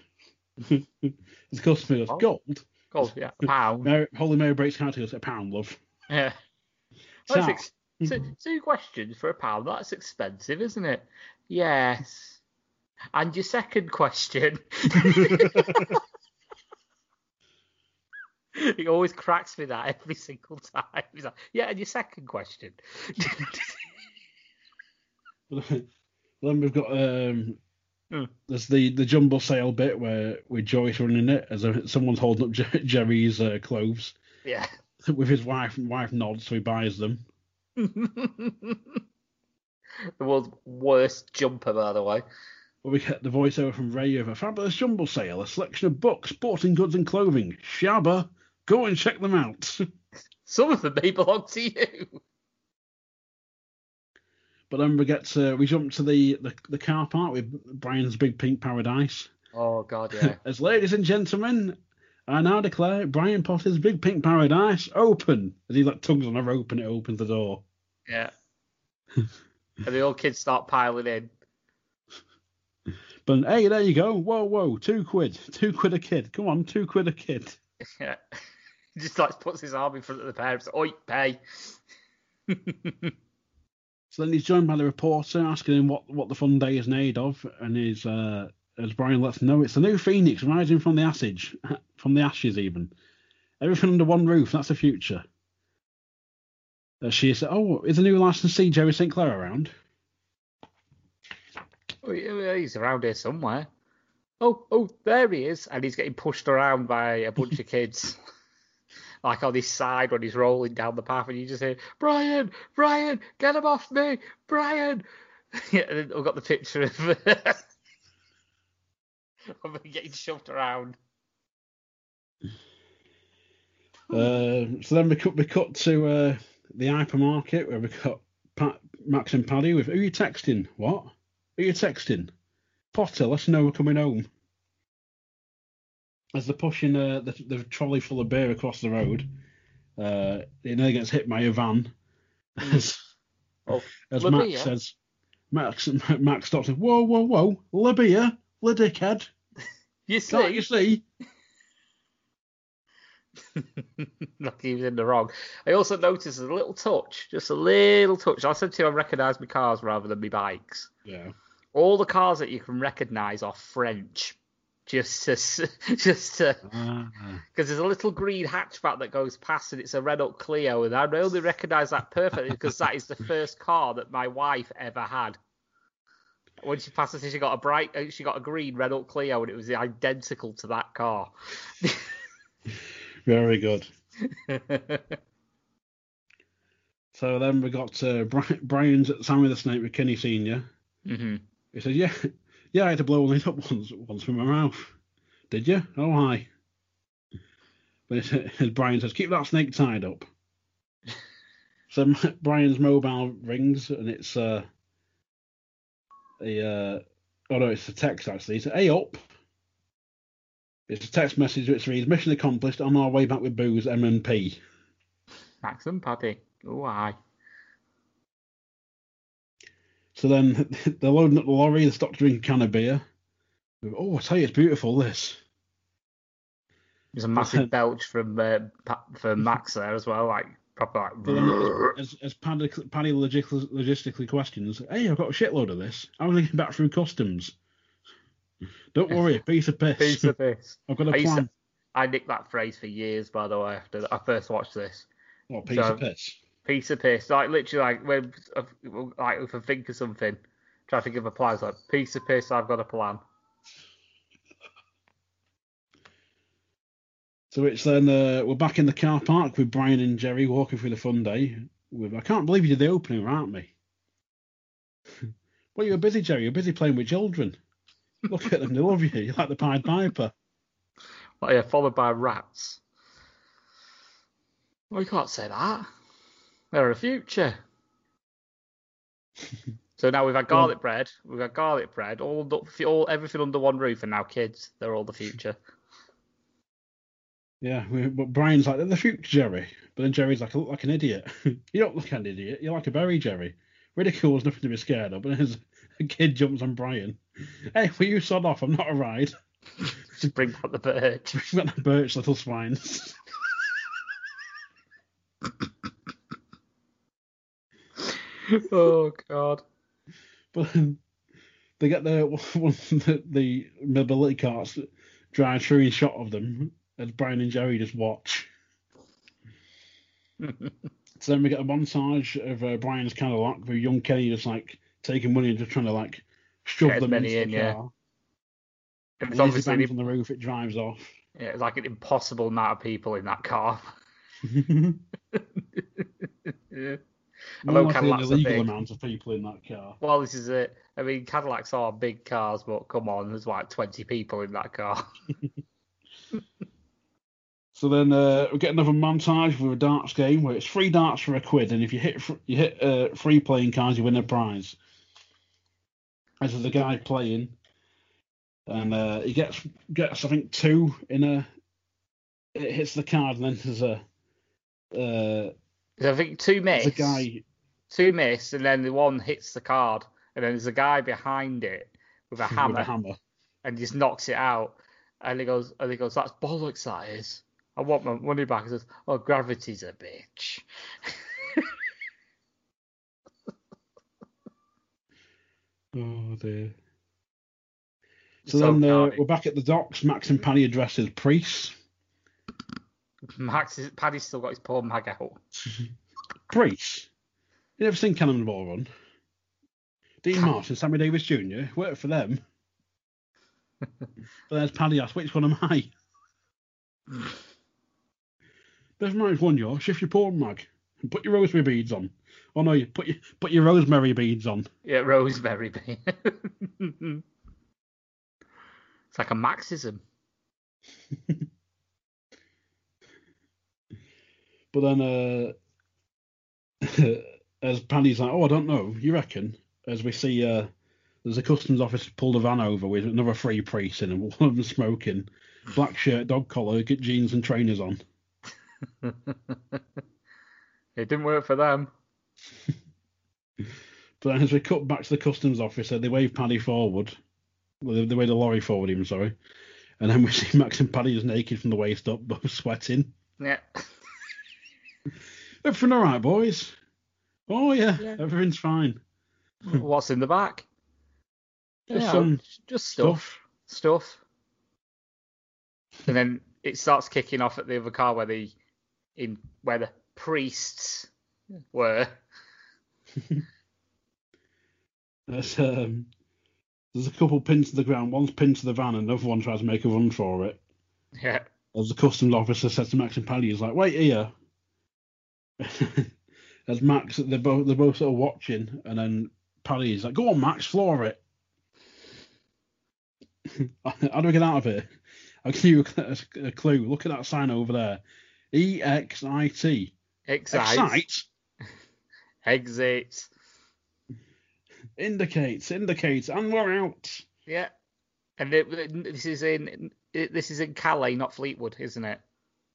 the customer goes. "Gold." Oh yeah, a pound. Mary, Holy Mary breaks out. He goes, "A pound, love." Yeah. So- That's ex- two, two questions for a pound. That's expensive, isn't it? Yes. And your second question. [laughs] he always cracks me that every single time. He's like, yeah, and your second question. [laughs] then we've got um, Hmm. there's the the jumble sale bit where with Joyce running it as a, someone's holding up Jerry's uh, clothes yeah. [laughs] with his wife. Wife nods, so he buys them. The world's worst jumper, by the way. But we get the voiceover from Ray of a fabulous jumble sale, a selection of books, sporting goods, and clothing. Shabba, go and check them out. [laughs] Some of them may belong to you. but then we get to, we jump to the, the the car park with Brian's big pink paradise. Oh God, yeah. [laughs] As ladies and gentlemen, I now declare Brian Potter's Big Pink Paradise open. As he like tugs on a rope and it opens the door. Yeah. [laughs] and the old kids start piling in. But hey, there you go. Whoa, whoa, two quid, [laughs] two quid a kid. Come on, two quid a kid. [laughs] Yeah. He just like puts his arm in front of the parents. Oi, pay. So then he's joined by the reporter asking him what, what the fun day is made of, and he's uh, as Brian lets him know, it's the new phoenix rising from the ashes, from the ashes even. Everything under one roof. That's the future. Uh, she said, "Oh, is the new licensee Jerry St Clair around?" Oh, yeah, He's around here somewhere. Oh, oh, there he is, and he's getting pushed around by a bunch of [laughs] kids, [laughs] like on his side when he's rolling down the path, and you just hear, "Brian, Brian, get him off me, Brian!" [laughs] yeah, and we've got the picture of, of him getting shoved around. Uh, so then we cut we cut to uh, the hypermarket where we got Pat, Max and Paddy with who are you texting? What? Who are you texting? Potter, let us know we're coming home. As they're pushing uh, the, the trolley full of beer across the road, uh, it nearly gets hit by a van. as Oh, as? Max says, Max [laughs] Max stops and whoa whoa whoa, Libya, the dickhead, [laughs] You can't you see, see? [laughs] like he was in the wrong. I also noticed a little touch, just a little touch. I said to you, I recognise my cars rather than my bikes. Yeah. All the cars that you can recognise are French. Just to, [laughs] just to, because there's a little green hatchback that goes past and it's a Renault Clio, and I only recognise that perfectly because that is the first car that my wife ever had. When she passed us, she got a bright, uh, she got a green Renault Clio, and it was identical to that car. [laughs] Very good. [laughs] So then we got uh, Brian's at Sammy the Snake with Kenny Senior. hmm He said, "Yeah, yeah, I had to blow one up once, once with my mouth. Did you? Oh, hi." But it- Brian says, "Keep that snake tied up." [laughs] so Brian's mobile rings, and it's uh, a uh, oh no, it's a text actually. He said, "Hey up." It's a text message which reads, "Mission accomplished. On our way back with booze, M and P." Max and Paddy. Oh, aye. So then [laughs] they're loading up the lorry. They stop to drink a can of beer. Oh, I tell you, it's beautiful. This. There's a massive [laughs] belch from uh, Pa- from Max there as well, like proper like. [laughs] as, as Paddy, Paddy logistically questions, hey, I've got a shitload of this. How am I getting back through customs? Don't worry, a [laughs] piece of piss. Piece of piss. [laughs] I've got a I used to- plan. I nicked that phrase for years, by the way, after I first watched this. What piece so- of piss? Piece of piss, like literally, like when, like if I think of something, try to think of a plan. It's like piece of piss. I've got a plan. So it's then uh, we're back in the car park with Brian and Jerry walking through the fun day. With I can't believe you did the opening, aren't me? [laughs] well, you were busy, Jerry. You're busy playing with children. Look at them, they love you. You're like the Pied Piper. Like, yeah, followed by rats. Well, you can't say that. They're a future. [laughs] so now we've had garlic bread. We've had garlic bread. All, the- all everything under one roof, and now kids. They're all the future. Yeah, we, but Brian's like, they're the future, Jerry. But then Jerry's like, I look like an idiot. [laughs] you don't look like an idiot. You're like a berry, Jerry. Ridicule's nothing to be scared of. But as a [laughs] kid jumps on Brian, hey, will you sod off? I'm not a ride. [laughs] Just bring back the birch. We've got the birch little swines. [laughs] oh God. But then they get the one the, the mobility carts drive through in shot of them as Brian and Jerry just watch. So then we get a montage of uh, Brian's Cadillac with young Kenny just like taking money and just trying to like shove Get them into in, the yeah. car. And it's obviously an, on the roof, it drives off. yeah, it's like an impossible amount of people in that car. yeah. [laughs] More Although like an Cadillacs are illegal amount of people in that car. Well, this is it. I mean, Cadillacs are big cars, but come on, there's like 20 people in that car. [laughs] So then uh, we get another montage with a darts game where it's free darts for a quid, and if you hit fr- you hit uh, free playing cards, you win a prize. As the guy playing, and uh, he gets gets I think two in a. It hits the card, and then there's a uh, I think two miss, a guy. two miss, and then the one hits the card, and then there's a guy behind it with a hammer, [laughs] with a hammer. and just knocks it out. And he goes, and he goes, that's bollocks, that is. I want my money back. He says, oh, gravity's a bitch. [laughs] Oh dear. So So, then uh, we're back at the docks. Max and Paddy are dressed as priests. Max, is, Paddy's still got his poor mag out. [laughs] Priests? You never seen Cannonball Run? Dean Martin, Sammy Davis Jr. worked for them. [laughs] but there's Paddy asked, which one am I? Best man's one, you shift your porn mag. And put your rosemary beads on. Oh no, you put your put your rosemary beads on. Yeah, Rosemary [laughs] bean. it's like a Maxism. [laughs] But then uh [laughs] as Paddy's like, Oh, I don't know, you reckon? As we see uh there's a customs officer pulled a van over with another three priests in and one of them smoking. Black shirt, dog collar, get jeans and trainers on. It didn't work for them. [laughs] But then as we cut back to the customs officer, they wave Paddy forward. Well, they, they wave the lorry forward, even sorry. And then we [laughs] see Max and Paddy just naked from the waist up, [laughs] both sweating. Yeah. Everything all right, boys? Oh yeah, Yeah. everything's fine. What's in the back? Just Yeah, some just stuff, stuff. And then it starts kicking off at the other car where the in where the priests were. [laughs] There's, um, there's a couple pinned to the ground. One's pinned to the van, and another one tries to make a run for it. Yeah. As the customs officer says to Max and Paddy, he's like, "Wait here." [laughs] As Max, they're both they're both sort of watching, and then Paddy's like, "Go on, Max, floor it." [laughs] How do we get out of here? I'll give you a, a clue. Look at that sign over there. E X I T. Excite. Excite Exit. indicates indicates, and we're out. Yeah. And it, this is in it, this is in Calais, not Fleetwood, isn't it?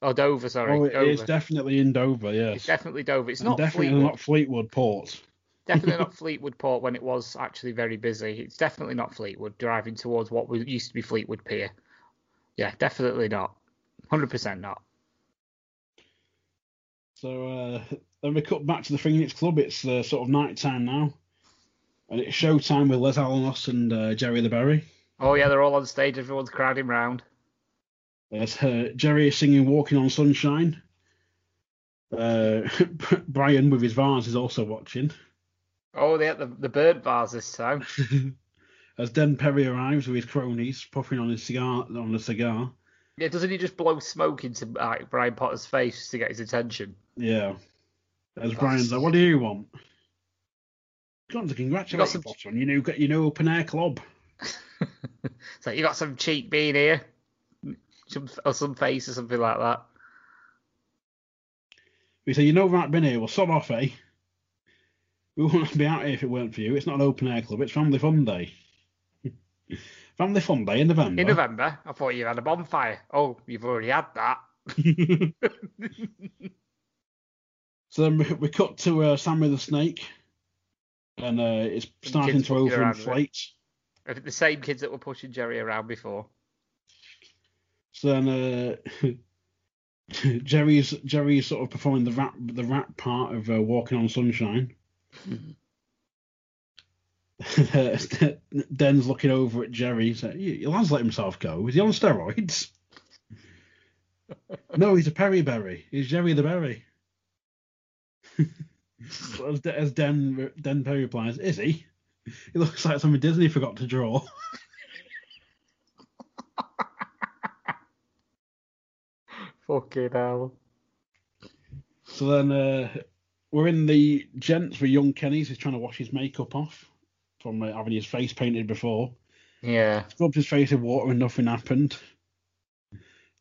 Oh, Dover, sorry. Oh, it Dover. is definitely in Dover. Yes, It's definitely Dover. It's And not definitely Fleetwood. not Fleetwood Port. [laughs] Definitely not [laughs] Fleetwood Port when it was actually very busy. It's definitely not Fleetwood driving towards what used to be Fleetwood Pier. Yeah, definitely not. 100% not. So uh, [laughs] then we cut back to the Phoenix Club. It's uh, sort of night time now, and it's showtime with Les Alanos and uh, Jerry the Berry. Oh, yeah, they're all on stage. Everyone's crowding round. There's uh, Jerry is singing "Walking on Sunshine." Uh, [laughs] Brian with his vase is also watching. Oh, they had the, the bird bars this time. [laughs] As Den Perry arrives with his cronies, puffing on his cigar on a cigar. Yeah, doesn't he just blow smoke into like, Brian Potter's face to get his attention? Yeah. As Brian's like, "What do you want?" Got to congratulate some- you, Potter, on your new your new open air club. [laughs] It's like, you got some cheek bean here? Some, or some face or something like that. We say, you know right been here, well sod off, eh? We wouldn't be out here if it weren't for you. It's not an open air club, it's family fun day. [laughs] family fun day in November. In November, I thought you had a bonfire. Oh, you've already had that. [laughs] so then we, we cut to uh, Sammy the Snake, and uh, it's starting to overinflate. The same kids that were pushing Jerry around before. So then uh, [laughs] Jerry's Jerry's sort of performing the rap the rap part of uh, Walking on Sunshine. [laughs] Den's looking over at Jerry. Like, "Your lad's let himself go. Is he on steroids?" [laughs] no, he's a Perryberry. He's Jerry the Berry. As, as Den Den Perry replies, "Is he? He looks like something Disney forgot to draw." Fucking hell. So then uh, we're in the gents with young Kenny's. He's trying to wash his makeup off from uh, having his face painted before. Yeah. Rubbed his face in water and nothing happened.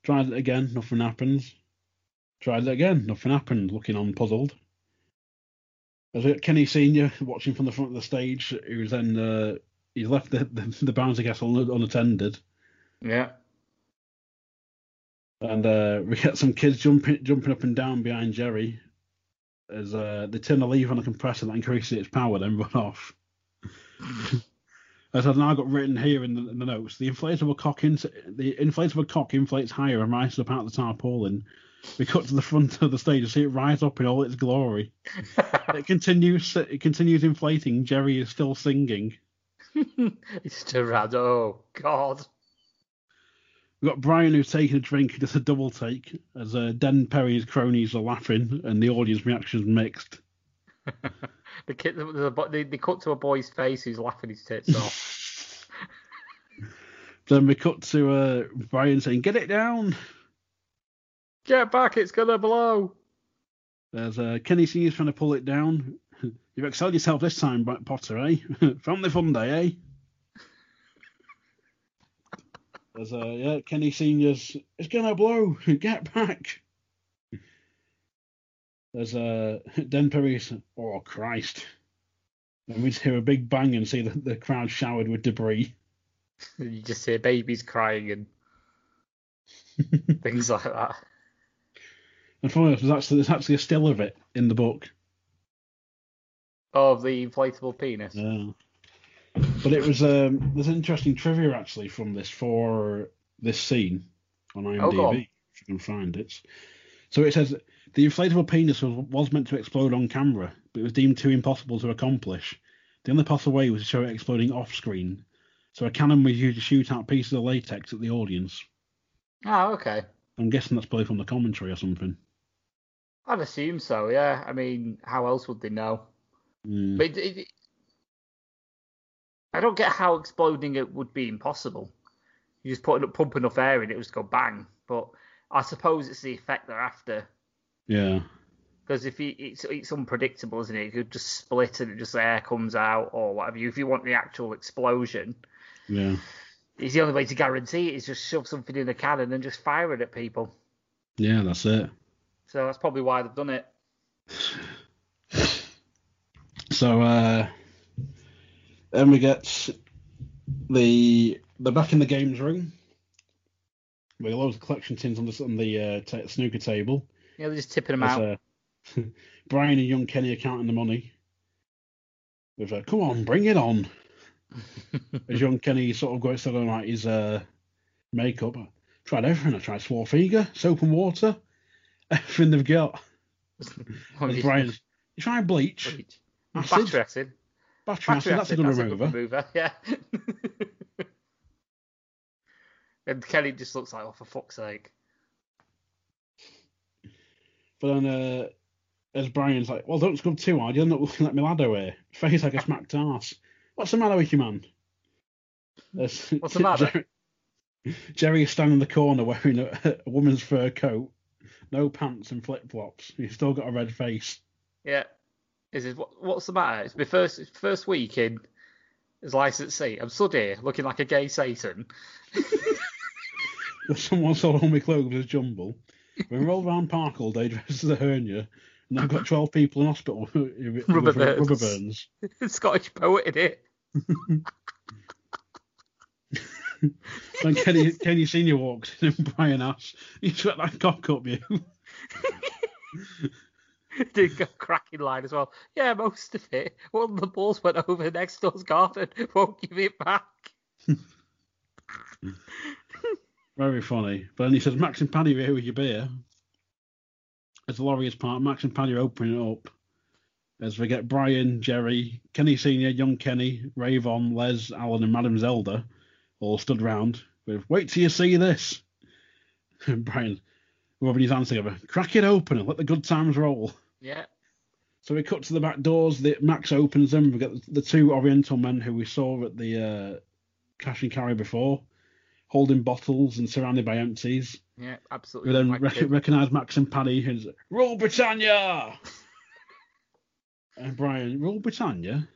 Tried it again, nothing happens. Tried it again, nothing happened. Looking on puzzled. Kenny Senior watching from the front of the stage, who's then uh, he's left the the, the bouncy castle un- unattended, Yeah. and uh, we get some kids jumping jumping up and down behind Jerry as uh, they turn the lever on the compressor that increases its power, then run off. [laughs] As I've now got written here in the, in the notes, the inflatable cock in, the inflatable cock inflates higher and rises up out of the tarpaulin. We cut to the front of the stage to see it rise up in all its glory. It continues. It continues inflating. Jerry is still singing. [laughs] it's Gerard. Oh, God. We've got Brian who's taking a drink. It's a double take as uh, Den Perry's cronies are laughing and the audience reaction's mixed. [laughs] The kid, the, the, they, they cut to a boy's face who's laughing his tits off. [laughs] Then we cut to uh, Brian saying, "Get it down." Get back, it's gonna blow. There's uh, Kenny Senior's trying to pull it down. [laughs] You've excelled yourself this time, Potter, eh? [laughs] Family fun day, eh? [laughs] There's uh, yeah, Kenny Senior's. It's gonna blow. Get back. There's uh, Den Perry's. Oh Christ! And we just hear a big bang and see the, the crowd showered with debris. You just hear babies crying and things like that. And funny enough, there's actually there's actually a still of it in the book. Oh, the inflatable penis. Yeah. But it was um, there's interesting trivia actually from this for this scene on IMDb Oh, on. if you can find it. So it says the inflatable penis was, was meant to explode on camera, but it was deemed too impossible to accomplish. The only possible way was to show it exploding off screen, So a cannon was used to shoot out pieces of latex at the audience. Oh, okay. I'm guessing that's probably from the commentary or something. I'd assume so. Yeah. I mean, how else would they know? Mm. But it, it, I don't get how exploding it would be impossible. You just put enough, pump enough air in it, would just go bang. But I suppose it's the effect they're after. Yeah. Because if you, it's it's unpredictable, isn't it? It could just split and it just air comes out or whatever. If you want the actual explosion, Yeah. it's the only way to guarantee it is just shove something in a cannon and just fire it at people. Yeah, that's it. So that's probably why they've done it. So uh, then we get the the back in the games room. ring. With loads of collection tins on the on the uh, t- snooker table. Yeah, they're just tipping them out. uh, [laughs] Brian and young Kenny are counting the money. With uh, come on, bring it on. [laughs] As young Kenny sort of goes through like his uh, makeup. I tried everything. I tried Swarfega, soap and water, [laughs] everything they've got. [laughs] And Brian, you tried bleach, Bleach. acid, Battery acid. battery acid. That's a good remover. remover. [laughs] Yeah. and Kelly just looks like, oh, for fuck's sake. But then, uh, as Brian's like, well, don't scrub too hard. You're not looking like my lad away. Face like a smacked ass. What's the matter with you, man? What's the matter? Jerry, Jerry is standing in the corner wearing a, a woman's fur coat, no pants and flip flops. He's still got a red face. Yeah. Is it, what, what's the matter? It's my first first week in as licensed I'm stood here looking like a gay Satan. [laughs] Someone sold all my clothes as a jumble. We rolled around park all day dressed as a hernia, and I've got 12 people in hospital with Rubber with burns. rubber burns. [laughs] Scottish poet in it. [laughs] When Kenny, Kenny Senior walks in and Brian asks, You sweat that cock up, you? [laughs] Did a cracking line as well. Yeah, most of it. One of the balls went over next door's garden. [laughs] Won't give it back. [laughs] Very funny. But then he says, Max and Paddy are here with your beer. As the lorry is parked, Max and Paddy are opening it up. As we get Brian, Jerry, Kenny Senior, young Kenny, Ray Von, Les, Alan, and Madam Zelda all stood round with, Wait till you see this. [laughs] And Brian, rubbing his hands together, crack it open and let the good times roll. Yeah. So we cut to the back doors. The, Max opens them. We get the, the two Oriental men who we saw at the uh, cash and carry before, holding bottles and surrounded by empties. Yeah, absolutely. We then rec- recognise Max and Paddy who's Rule Britannia. [laughs] and Brian, Rule Britannia.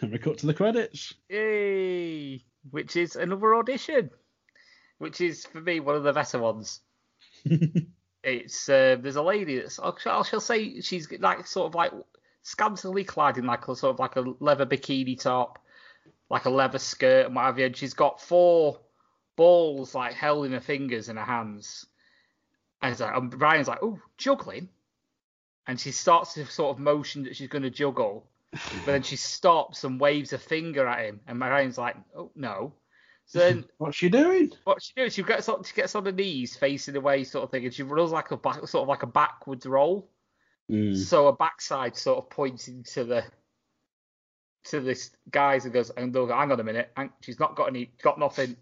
And we cut to the credits. Yay! Which is another audition. Which is for me one of the better ones. [laughs] It's uh, there's a lady that's I shall, shall say she's like sort of like scantily clad in like a sort of like a leather bikini top, like a leather skirt and what have you. And she's got four balls like held in her fingers and her hands. And, like, and Brian's like, oh, juggling. And she starts to sort of motion that she's going to juggle, but then she stops and waves a finger at him. And Brian's like, oh no. So then [laughs] What's she doing? what she does, she gets on, she gets on her knees, facing away, sort of thing, and she runs like a back, sort of like a backwards roll. Mm. So her backside sort of pointing to the to this guys and goes, and they'll go, hang on a minute, hang, she's not got any, got nothing,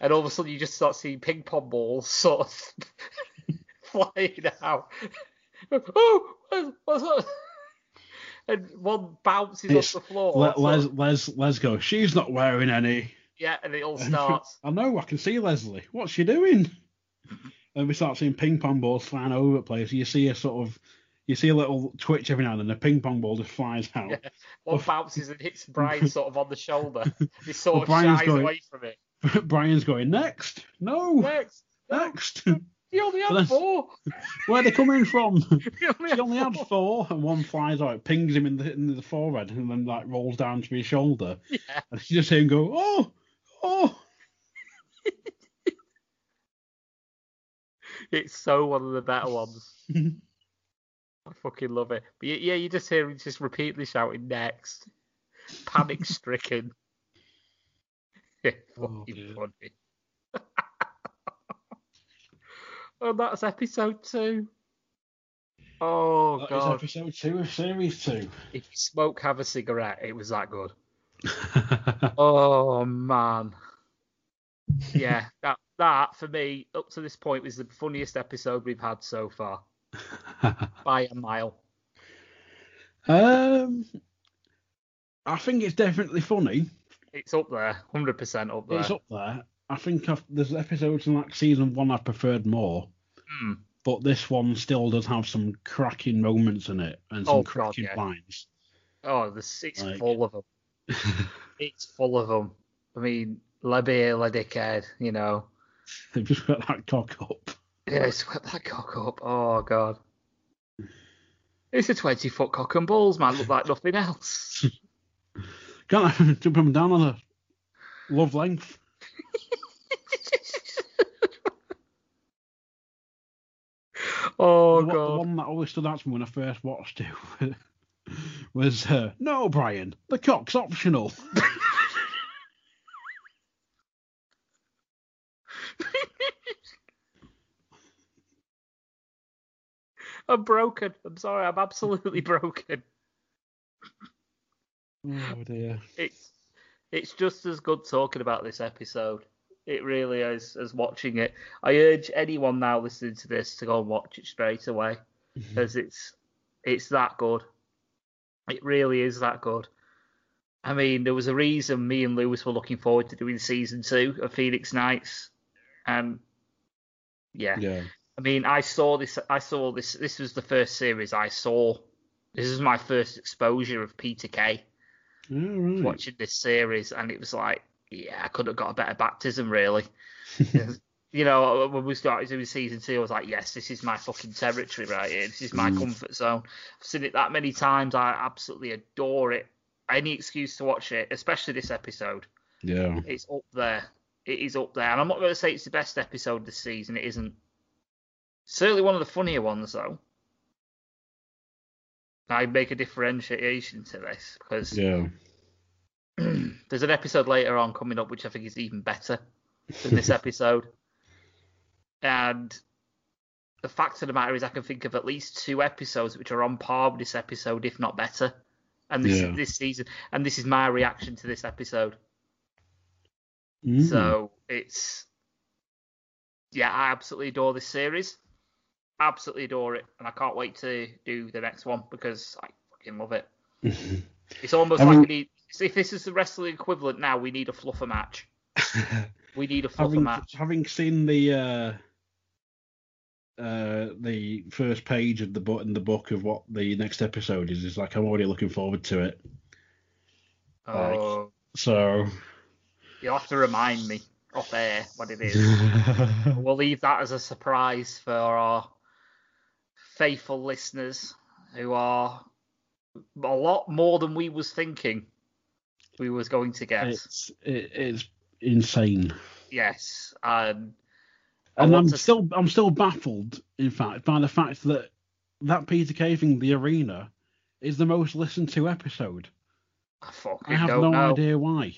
and all of a sudden you just start seeing ping pong balls sort of [laughs] flying out. [laughs] oh, what's, what's up? And one bounces It's off the floor. Le- so- Les, Les, Les goes, she's not wearing any. yeah, and it all starts. I know, I can see Leslie. What's she doing? [laughs] And we start seeing ping pong balls flying over the place. You see a sort of, you see a little twitch every now and then. A ping pong ball just flies out. Yeah. One bounces and hits Brian sort of on the shoulder. [laughs] He sort Well, of Brian's shies going- away from it. [laughs] Brian's going next. No, Next, next. He only had four. Where are they coming from? [laughs] He only he had only had four. four, and one flies out, pings him in the in the forehead, and then like rolls down to his shoulder. Yeah. And you just hear him go, oh, oh. [laughs] It's so one of the better ones. [laughs] I fucking love it. But yeah, you just hear him just repeatedly shouting next. Panic stricken. Yeah, Oh, funny. And that's episode two. Oh God. That is episode two of series two. If you smoke, have a cigarette. It was that good. [laughs] Oh man. Yeah, that that for me up to this point was the funniest episode we've had so far [laughs] by a mile. um, I think it's definitely funny. It's up there, hundred percent up there. It's up there. I think I've, there's episodes in like season one I preferred more, Hmm. but this one still does have some cracking moments in it and some Oh, God, cracking yeah. lines. Oh, the it's Like- full of them. It's [laughs] full of them. I mean, le beer, le dickhead, you know. They've just got that cock up. Yeah, sweat that cock up. Oh god. It's a twenty foot cock and balls, man. Look like nothing else. [laughs] Can't I [laughs] jump him down on a love length? [laughs] oh the, one- the god. one that always stood out to me when I first watched it [laughs] was uh, no, Brian, the cock's optional. [laughs] I'm broken. I'm sorry. I'm absolutely broken. oh dear. It's it's just as good talking about this episode. It really is as watching it. I urge anyone now listening to this to go and watch it straight away mm-hmm. because it's it's that good. It really is that good. I mean, there was a reason me and Lewis were looking forward to doing season two of Phoenix Nights, and yeah, Yeah. I mean, I saw this. I saw this. This was the first series I saw. This is my first exposure of Peter Kay right. watching this series, and it was like, yeah, I couldn't have got a better baptism, really. [laughs] you know, when we started doing season two, I was like, yes, this is my fucking territory right here. This is my Mm. comfort zone. I've seen it that many times. I absolutely adore it. Any excuse to watch it, especially this episode, Yeah. it's up there. It is up there. And I'm not going to say it's the best episode this season. It isn't. Certainly one of the funnier ones, though. I make a differentiation to this because Yeah. [clears throat] there's an episode later on coming up which I think is even better than this [laughs] episode. And the fact of the matter is, I can think of at least two episodes which are on par with this episode, if not better. And this Yeah. this season, and this is my reaction to this episode. Mm. So it's yeah, I absolutely adore this series. Absolutely adore it, and I can't wait to do the next one because I fucking love it. [laughs] It's almost I like mean- we need. If this is the wrestling equivalent now, we need a fluffer match. [laughs] We need a fluffer having match. having seen the uh, uh, the first page of the book in the book of what the next episode is, is like I'm already looking forward to it. like- Oh, So you'll have to remind me off air what it is. [laughs] we'll leave that as a surprise for our faithful listeners who are a lot more than we was thinking we was going to get. it's it, it's insane. Yes. Um, and I'm to- still I'm still baffled, in fact, by the fact that that Peter Caving the arena, is the most listened to episode. I fucking I have don't no know. idea why.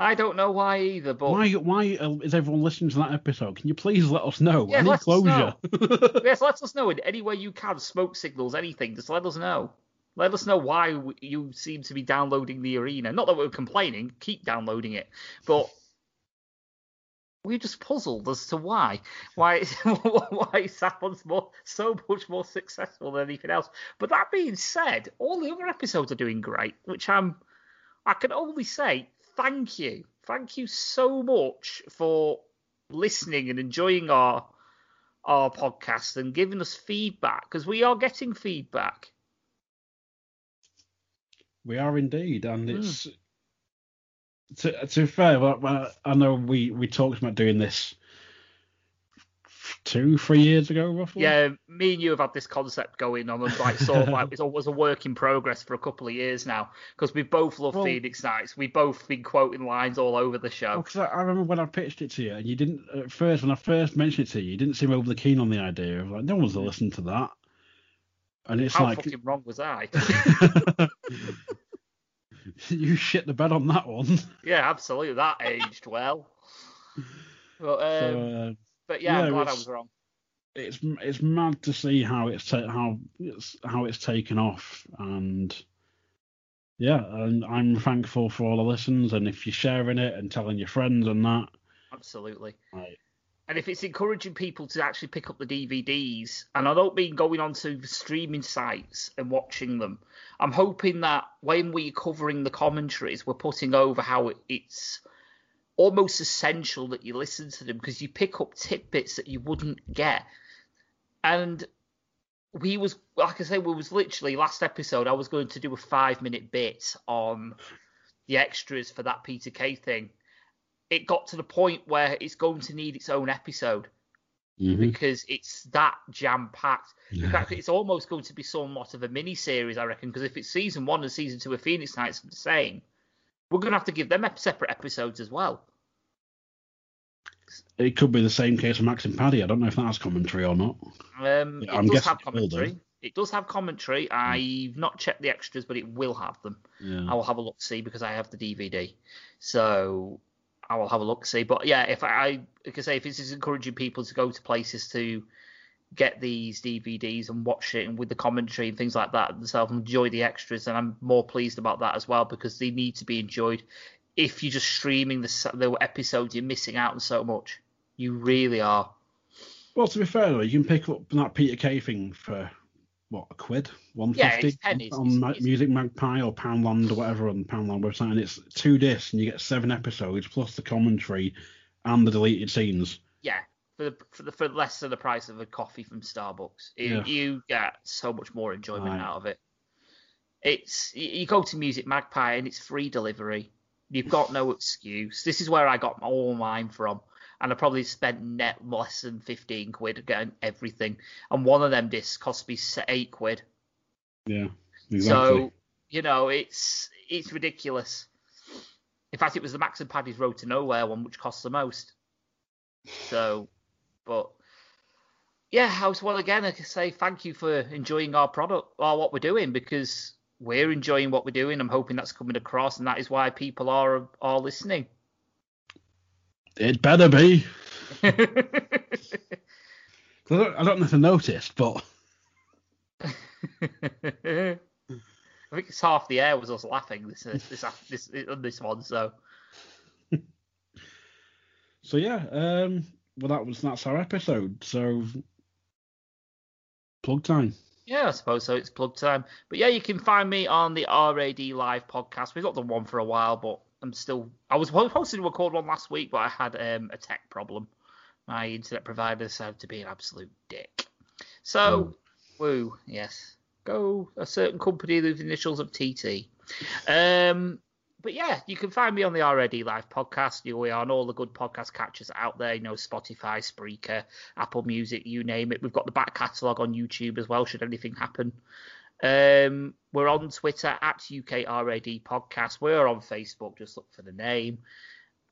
I don't know why either, but Why why uh, is everyone listening to that episode? Can you please let us know? Yeah, I need let us closure. [laughs] yes, let us know in any way you can. Smoke signals, anything. Just let us know. Let us know why you seem to be downloading the arena. Not that we're complaining. Keep downloading it, but we're just puzzled as to why. Why [laughs] why that one's more so much more successful than anything else. But that being said, all the other episodes are doing great, which I'm. I can only say thank you, thank you so much for listening and enjoying our our podcast and giving us feedback because we are getting feedback. We are indeed, and Hmm. it's to to be fair. well, I know we we talked about doing this two, three years ago, roughly. Yeah, me and you have had this concept going on, and like sort of like it's always a work in progress for a couple of years now because we both love Well- Phoenix Nights. We both been quoting lines all over the show. Because I, I remember when I pitched it to you, and you didn't at first. When I first mentioned it to you, you didn't seem overly keen on the idea. Of like, no one's listening to that. And it's How like fucking wrong was I? [laughs] [laughs] you shit the bed on that one. yeah, absolutely. That aged well. But, um, so, uh, but yeah, I'm glad I was wrong. it's it's mad to see how it's ta- how it's how it's taken off and Yeah, and I'm thankful for all the listens, and if you're sharing it and telling your friends and that. Absolutely. Right. And if it's encouraging people to actually pick up the DVDs, and I don't mean going onto the streaming sites and watching them, I'm hoping that when we're covering the commentaries, we're putting over how it's almost essential that you listen to them because you pick up tidbits that you wouldn't get. And we was like I say, we was literally last episode. I was going to do a five minute bit on the extras for that Peter Kay thing. It got to the point where it's going to need its own episode Mm-hmm. because it's that jam packed. In fact, it's almost going to be somewhat of a mini series, I reckon. Because if it's season one and season two of Phoenix Nights the same, we're going to have to give them separate episodes as well. It could be the same case for Max and Paddy. I don't know if that has commentary or not. Um, it I'm does have it do. commentary. It does have commentary. I've not checked the extras, but it will have them. Yeah. I will have a look see because I have the DVD. So I will have a look see. But yeah, if I, I like I say, if this is encouraging people to go to places to get these DVDs and watch it and with the commentary and things like that themselves and enjoy the extras, and I'm more pleased about that as well because they need to be enjoyed. If you're just streaming the the episodes, you're missing out on so much. You really are. Well, to be fair, though, you can pick up that Peter Kay thing for what a quid, one Yeah, fifty pennies. on It's- Music Magpie or Poundland or whatever on the Poundland website, and it's two discs, and you get seven episodes plus the commentary and the deleted scenes. Yeah, for the for the for less than the price of a coffee from Starbucks, you, Yeah. you get so much more enjoyment Right. out of it. It's you go to Music Magpie and it's free delivery. You've got no excuse. This is where I got all mine from, and I probably spent net less than fifteen quid getting everything. And one of them discs cost me eight quid. Yeah, exactly. So you know it's it's ridiculous. In fact, it was the Max and Paddy's Road to Nowhere one which cost the most. So, but yeah, I was well again. I can say thank you for enjoying our product or what we're doing because we're enjoying what we're doing. I'm hoping that's coming across, and that is why people are are listening. it better be. [laughs] I don't, I don't know if I noticed, but I think it's half the air was us laughing this this this, this this one. So [laughs] so yeah. Um, well, that was that's our episode. So plug time. Yeah, I suppose so. It's plug time. But yeah, you can find me on the RAD Live podcast. We've not done one for a while, but I'm still. I was supposed to record one last week, but I had um, a tech problem. My internet provider decided to be an absolute dick. So, woo, yes. Go a certain company with initials of TT. Um, but yeah, you can find me on the RAD Live podcast. You are on all the good podcast catchers out there. You know, Spotify, Spreaker, Apple Music, you name it. We've got the back catalogue on YouTube as well. Should anything happen, um, we're on Twitter at UKRAD Podcast. We're on Facebook. Just look for the name.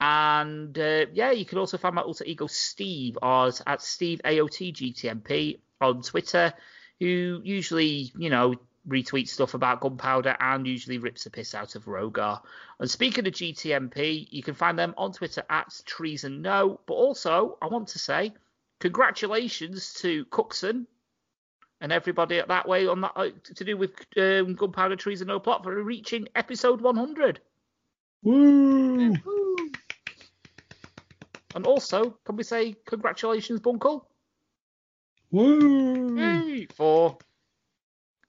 And uh, yeah, you can also find my alter ego Steve as at Steve AOT GTMP on Twitter, who usually, you know, retweets stuff about gunpowder and usually rips the piss out of Rogar. And speaking of GTMP, you can find them on Twitter at Treason No. But also, I want to say congratulations to Cookson and everybody at that way on that uh, to do with um, Gunpowder Treason No Plot for reaching episode 100. Woo! Woo. And also, can we say congratulations, Bunkle, Woo! Yay, for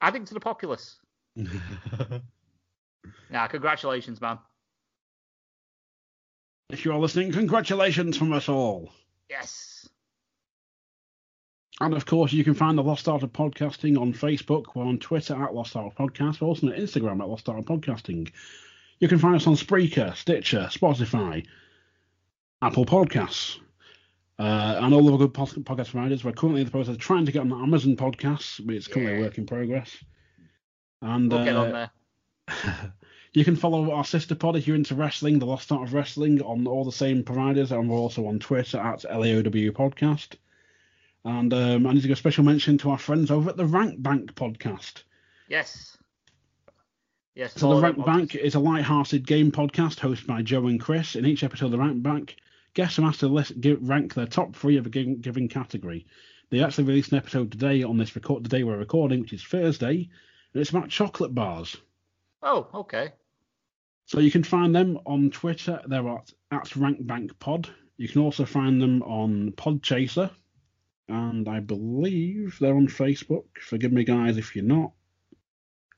adding to the populace. [laughs] Nah, congratulations, man. if you are listening, congratulations from us all. Yes. And of course, you can find the Lost Art of Podcasting on Facebook. We're on Twitter at Lost Art of Podcast. We're also on Instagram at Lost Art of Podcasting. You can find us on Spreaker, Stitcher, Spotify, Apple Podcasts, uh, and all the good podcast providers. We're currently in the process of trying to get on the Amazon podcast, but it's currently a work in progress. And We'll get uh, on there. [laughs] you can follow our sister pod if you're into wrestling, the Lost Art of Wrestling, on all the same providers, and we're also on Twitter at LAOW Podcast. And um, I need to give a special mention to our friends over at the Rank Bank podcast. Yes. Yes. So the Rank Bank is a light-hearted game podcast hosted by Joe and Chris. In each episode of the Rank Bank, guests are asked to list, give, rank their top three of a given, given category. They actually released an episode today on this record the day we're recording, which is Thursday, and it's about chocolate bars. Oh, okay. So you can find them on Twitter. They're at, at RankBankPod. You can also find them on Podchaser. And I believe they're on Facebook. Forgive me, guys, if you're not.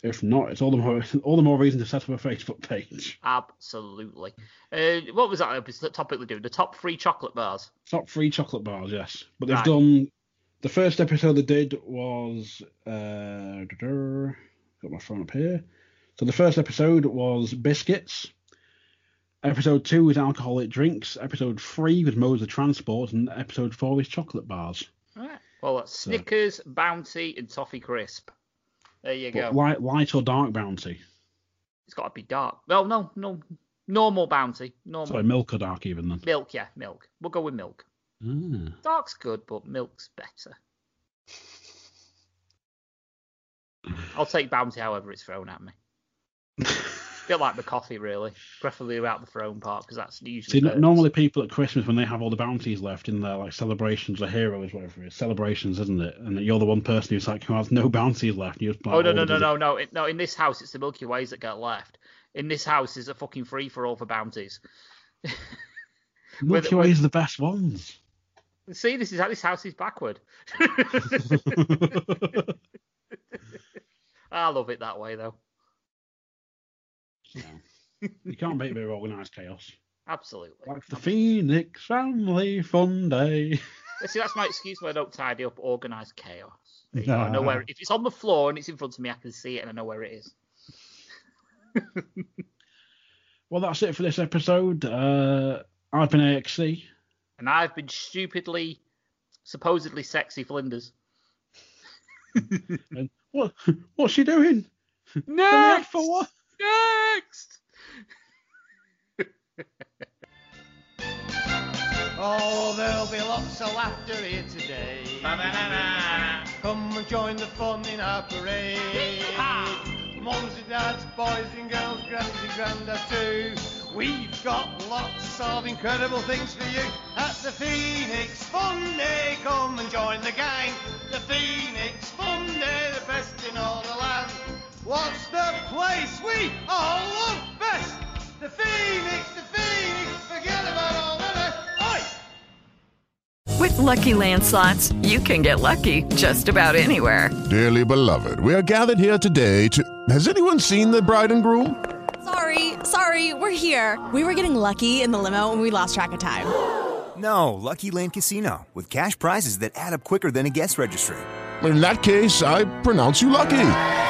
If not, it's all the more [laughs] all the more reason to set up a Facebook page. Absolutely. Uh, what was that episode- topic they doing? The top three chocolate bars. Top three chocolate bars, yes. But they've Right. done the first episode they did was uh, got my phone up here. So the first episode was biscuits. Episode two is alcoholic drinks. Episode three was modes of transport, and episode four is chocolate bars. Right. Well, that's Snickers, Bounty, and Toffee Crisp. There you go. Light, light or dark bounty. It's got to be dark. Well, no, no, normal Bounty, normal Sorry, milk or dark even then. milk. Yeah, milk. We'll go with milk. Ah. Dark's good, but milk's better. [laughs] I'll take Bounty however it's thrown at me. Bit like the coffee, really. Preferably without the throne part, because that's usually. See, n- normally people at Christmas when they have all the bounties left in their like celebrations or heroes, whatever it is, celebrations, isn't it? And you're the one person who's like who has no bounties left. You just buy Oh no no no no no! No, in this house it's the Milky Ways that get left. In this house is a fucking free for all for bounties. [laughs] Milky Ways are the best ones. See, this is how this house is backward. [laughs] [laughs] I love it that way though. [laughs] you can't beat a bit of organised chaos. Absolutely. Like the Phoenix Family Fun Day. See, that's my excuse when I don't tidy up organised chaos. [laughs] Go. I know where if it's on the floor and it's in front of me, I can see it and I know where it is. [laughs] Well, that's it for this episode. Uh, I've been AXC. And I've been stupidly, supposedly sexy Flinders. And what? What's she doing? Next, For what? Next. [laughs] Oh, there'll be lots of laughter here today. Come and join the fun in our parade. Mums and dads, boys and girls, grannies and granddads too. We've got lots of incredible things for you at the Phoenix Fun Day. Come and join the gang. The Phoenix Fun Day, the best in all the land. What's the place we all love best? The Phoenix, the Phoenix, forget about all the rest. Oi! With Lucky Land slots, you can get lucky just about anywhere. Dearly beloved, we are gathered here today to. Has anyone seen the bride and groom? Sorry, sorry, we're here. We were getting lucky in the limo and we lost track of time. No, Lucky Land Casino, with cash prizes that add up quicker than a guest registry. In that case, I pronounce you lucky.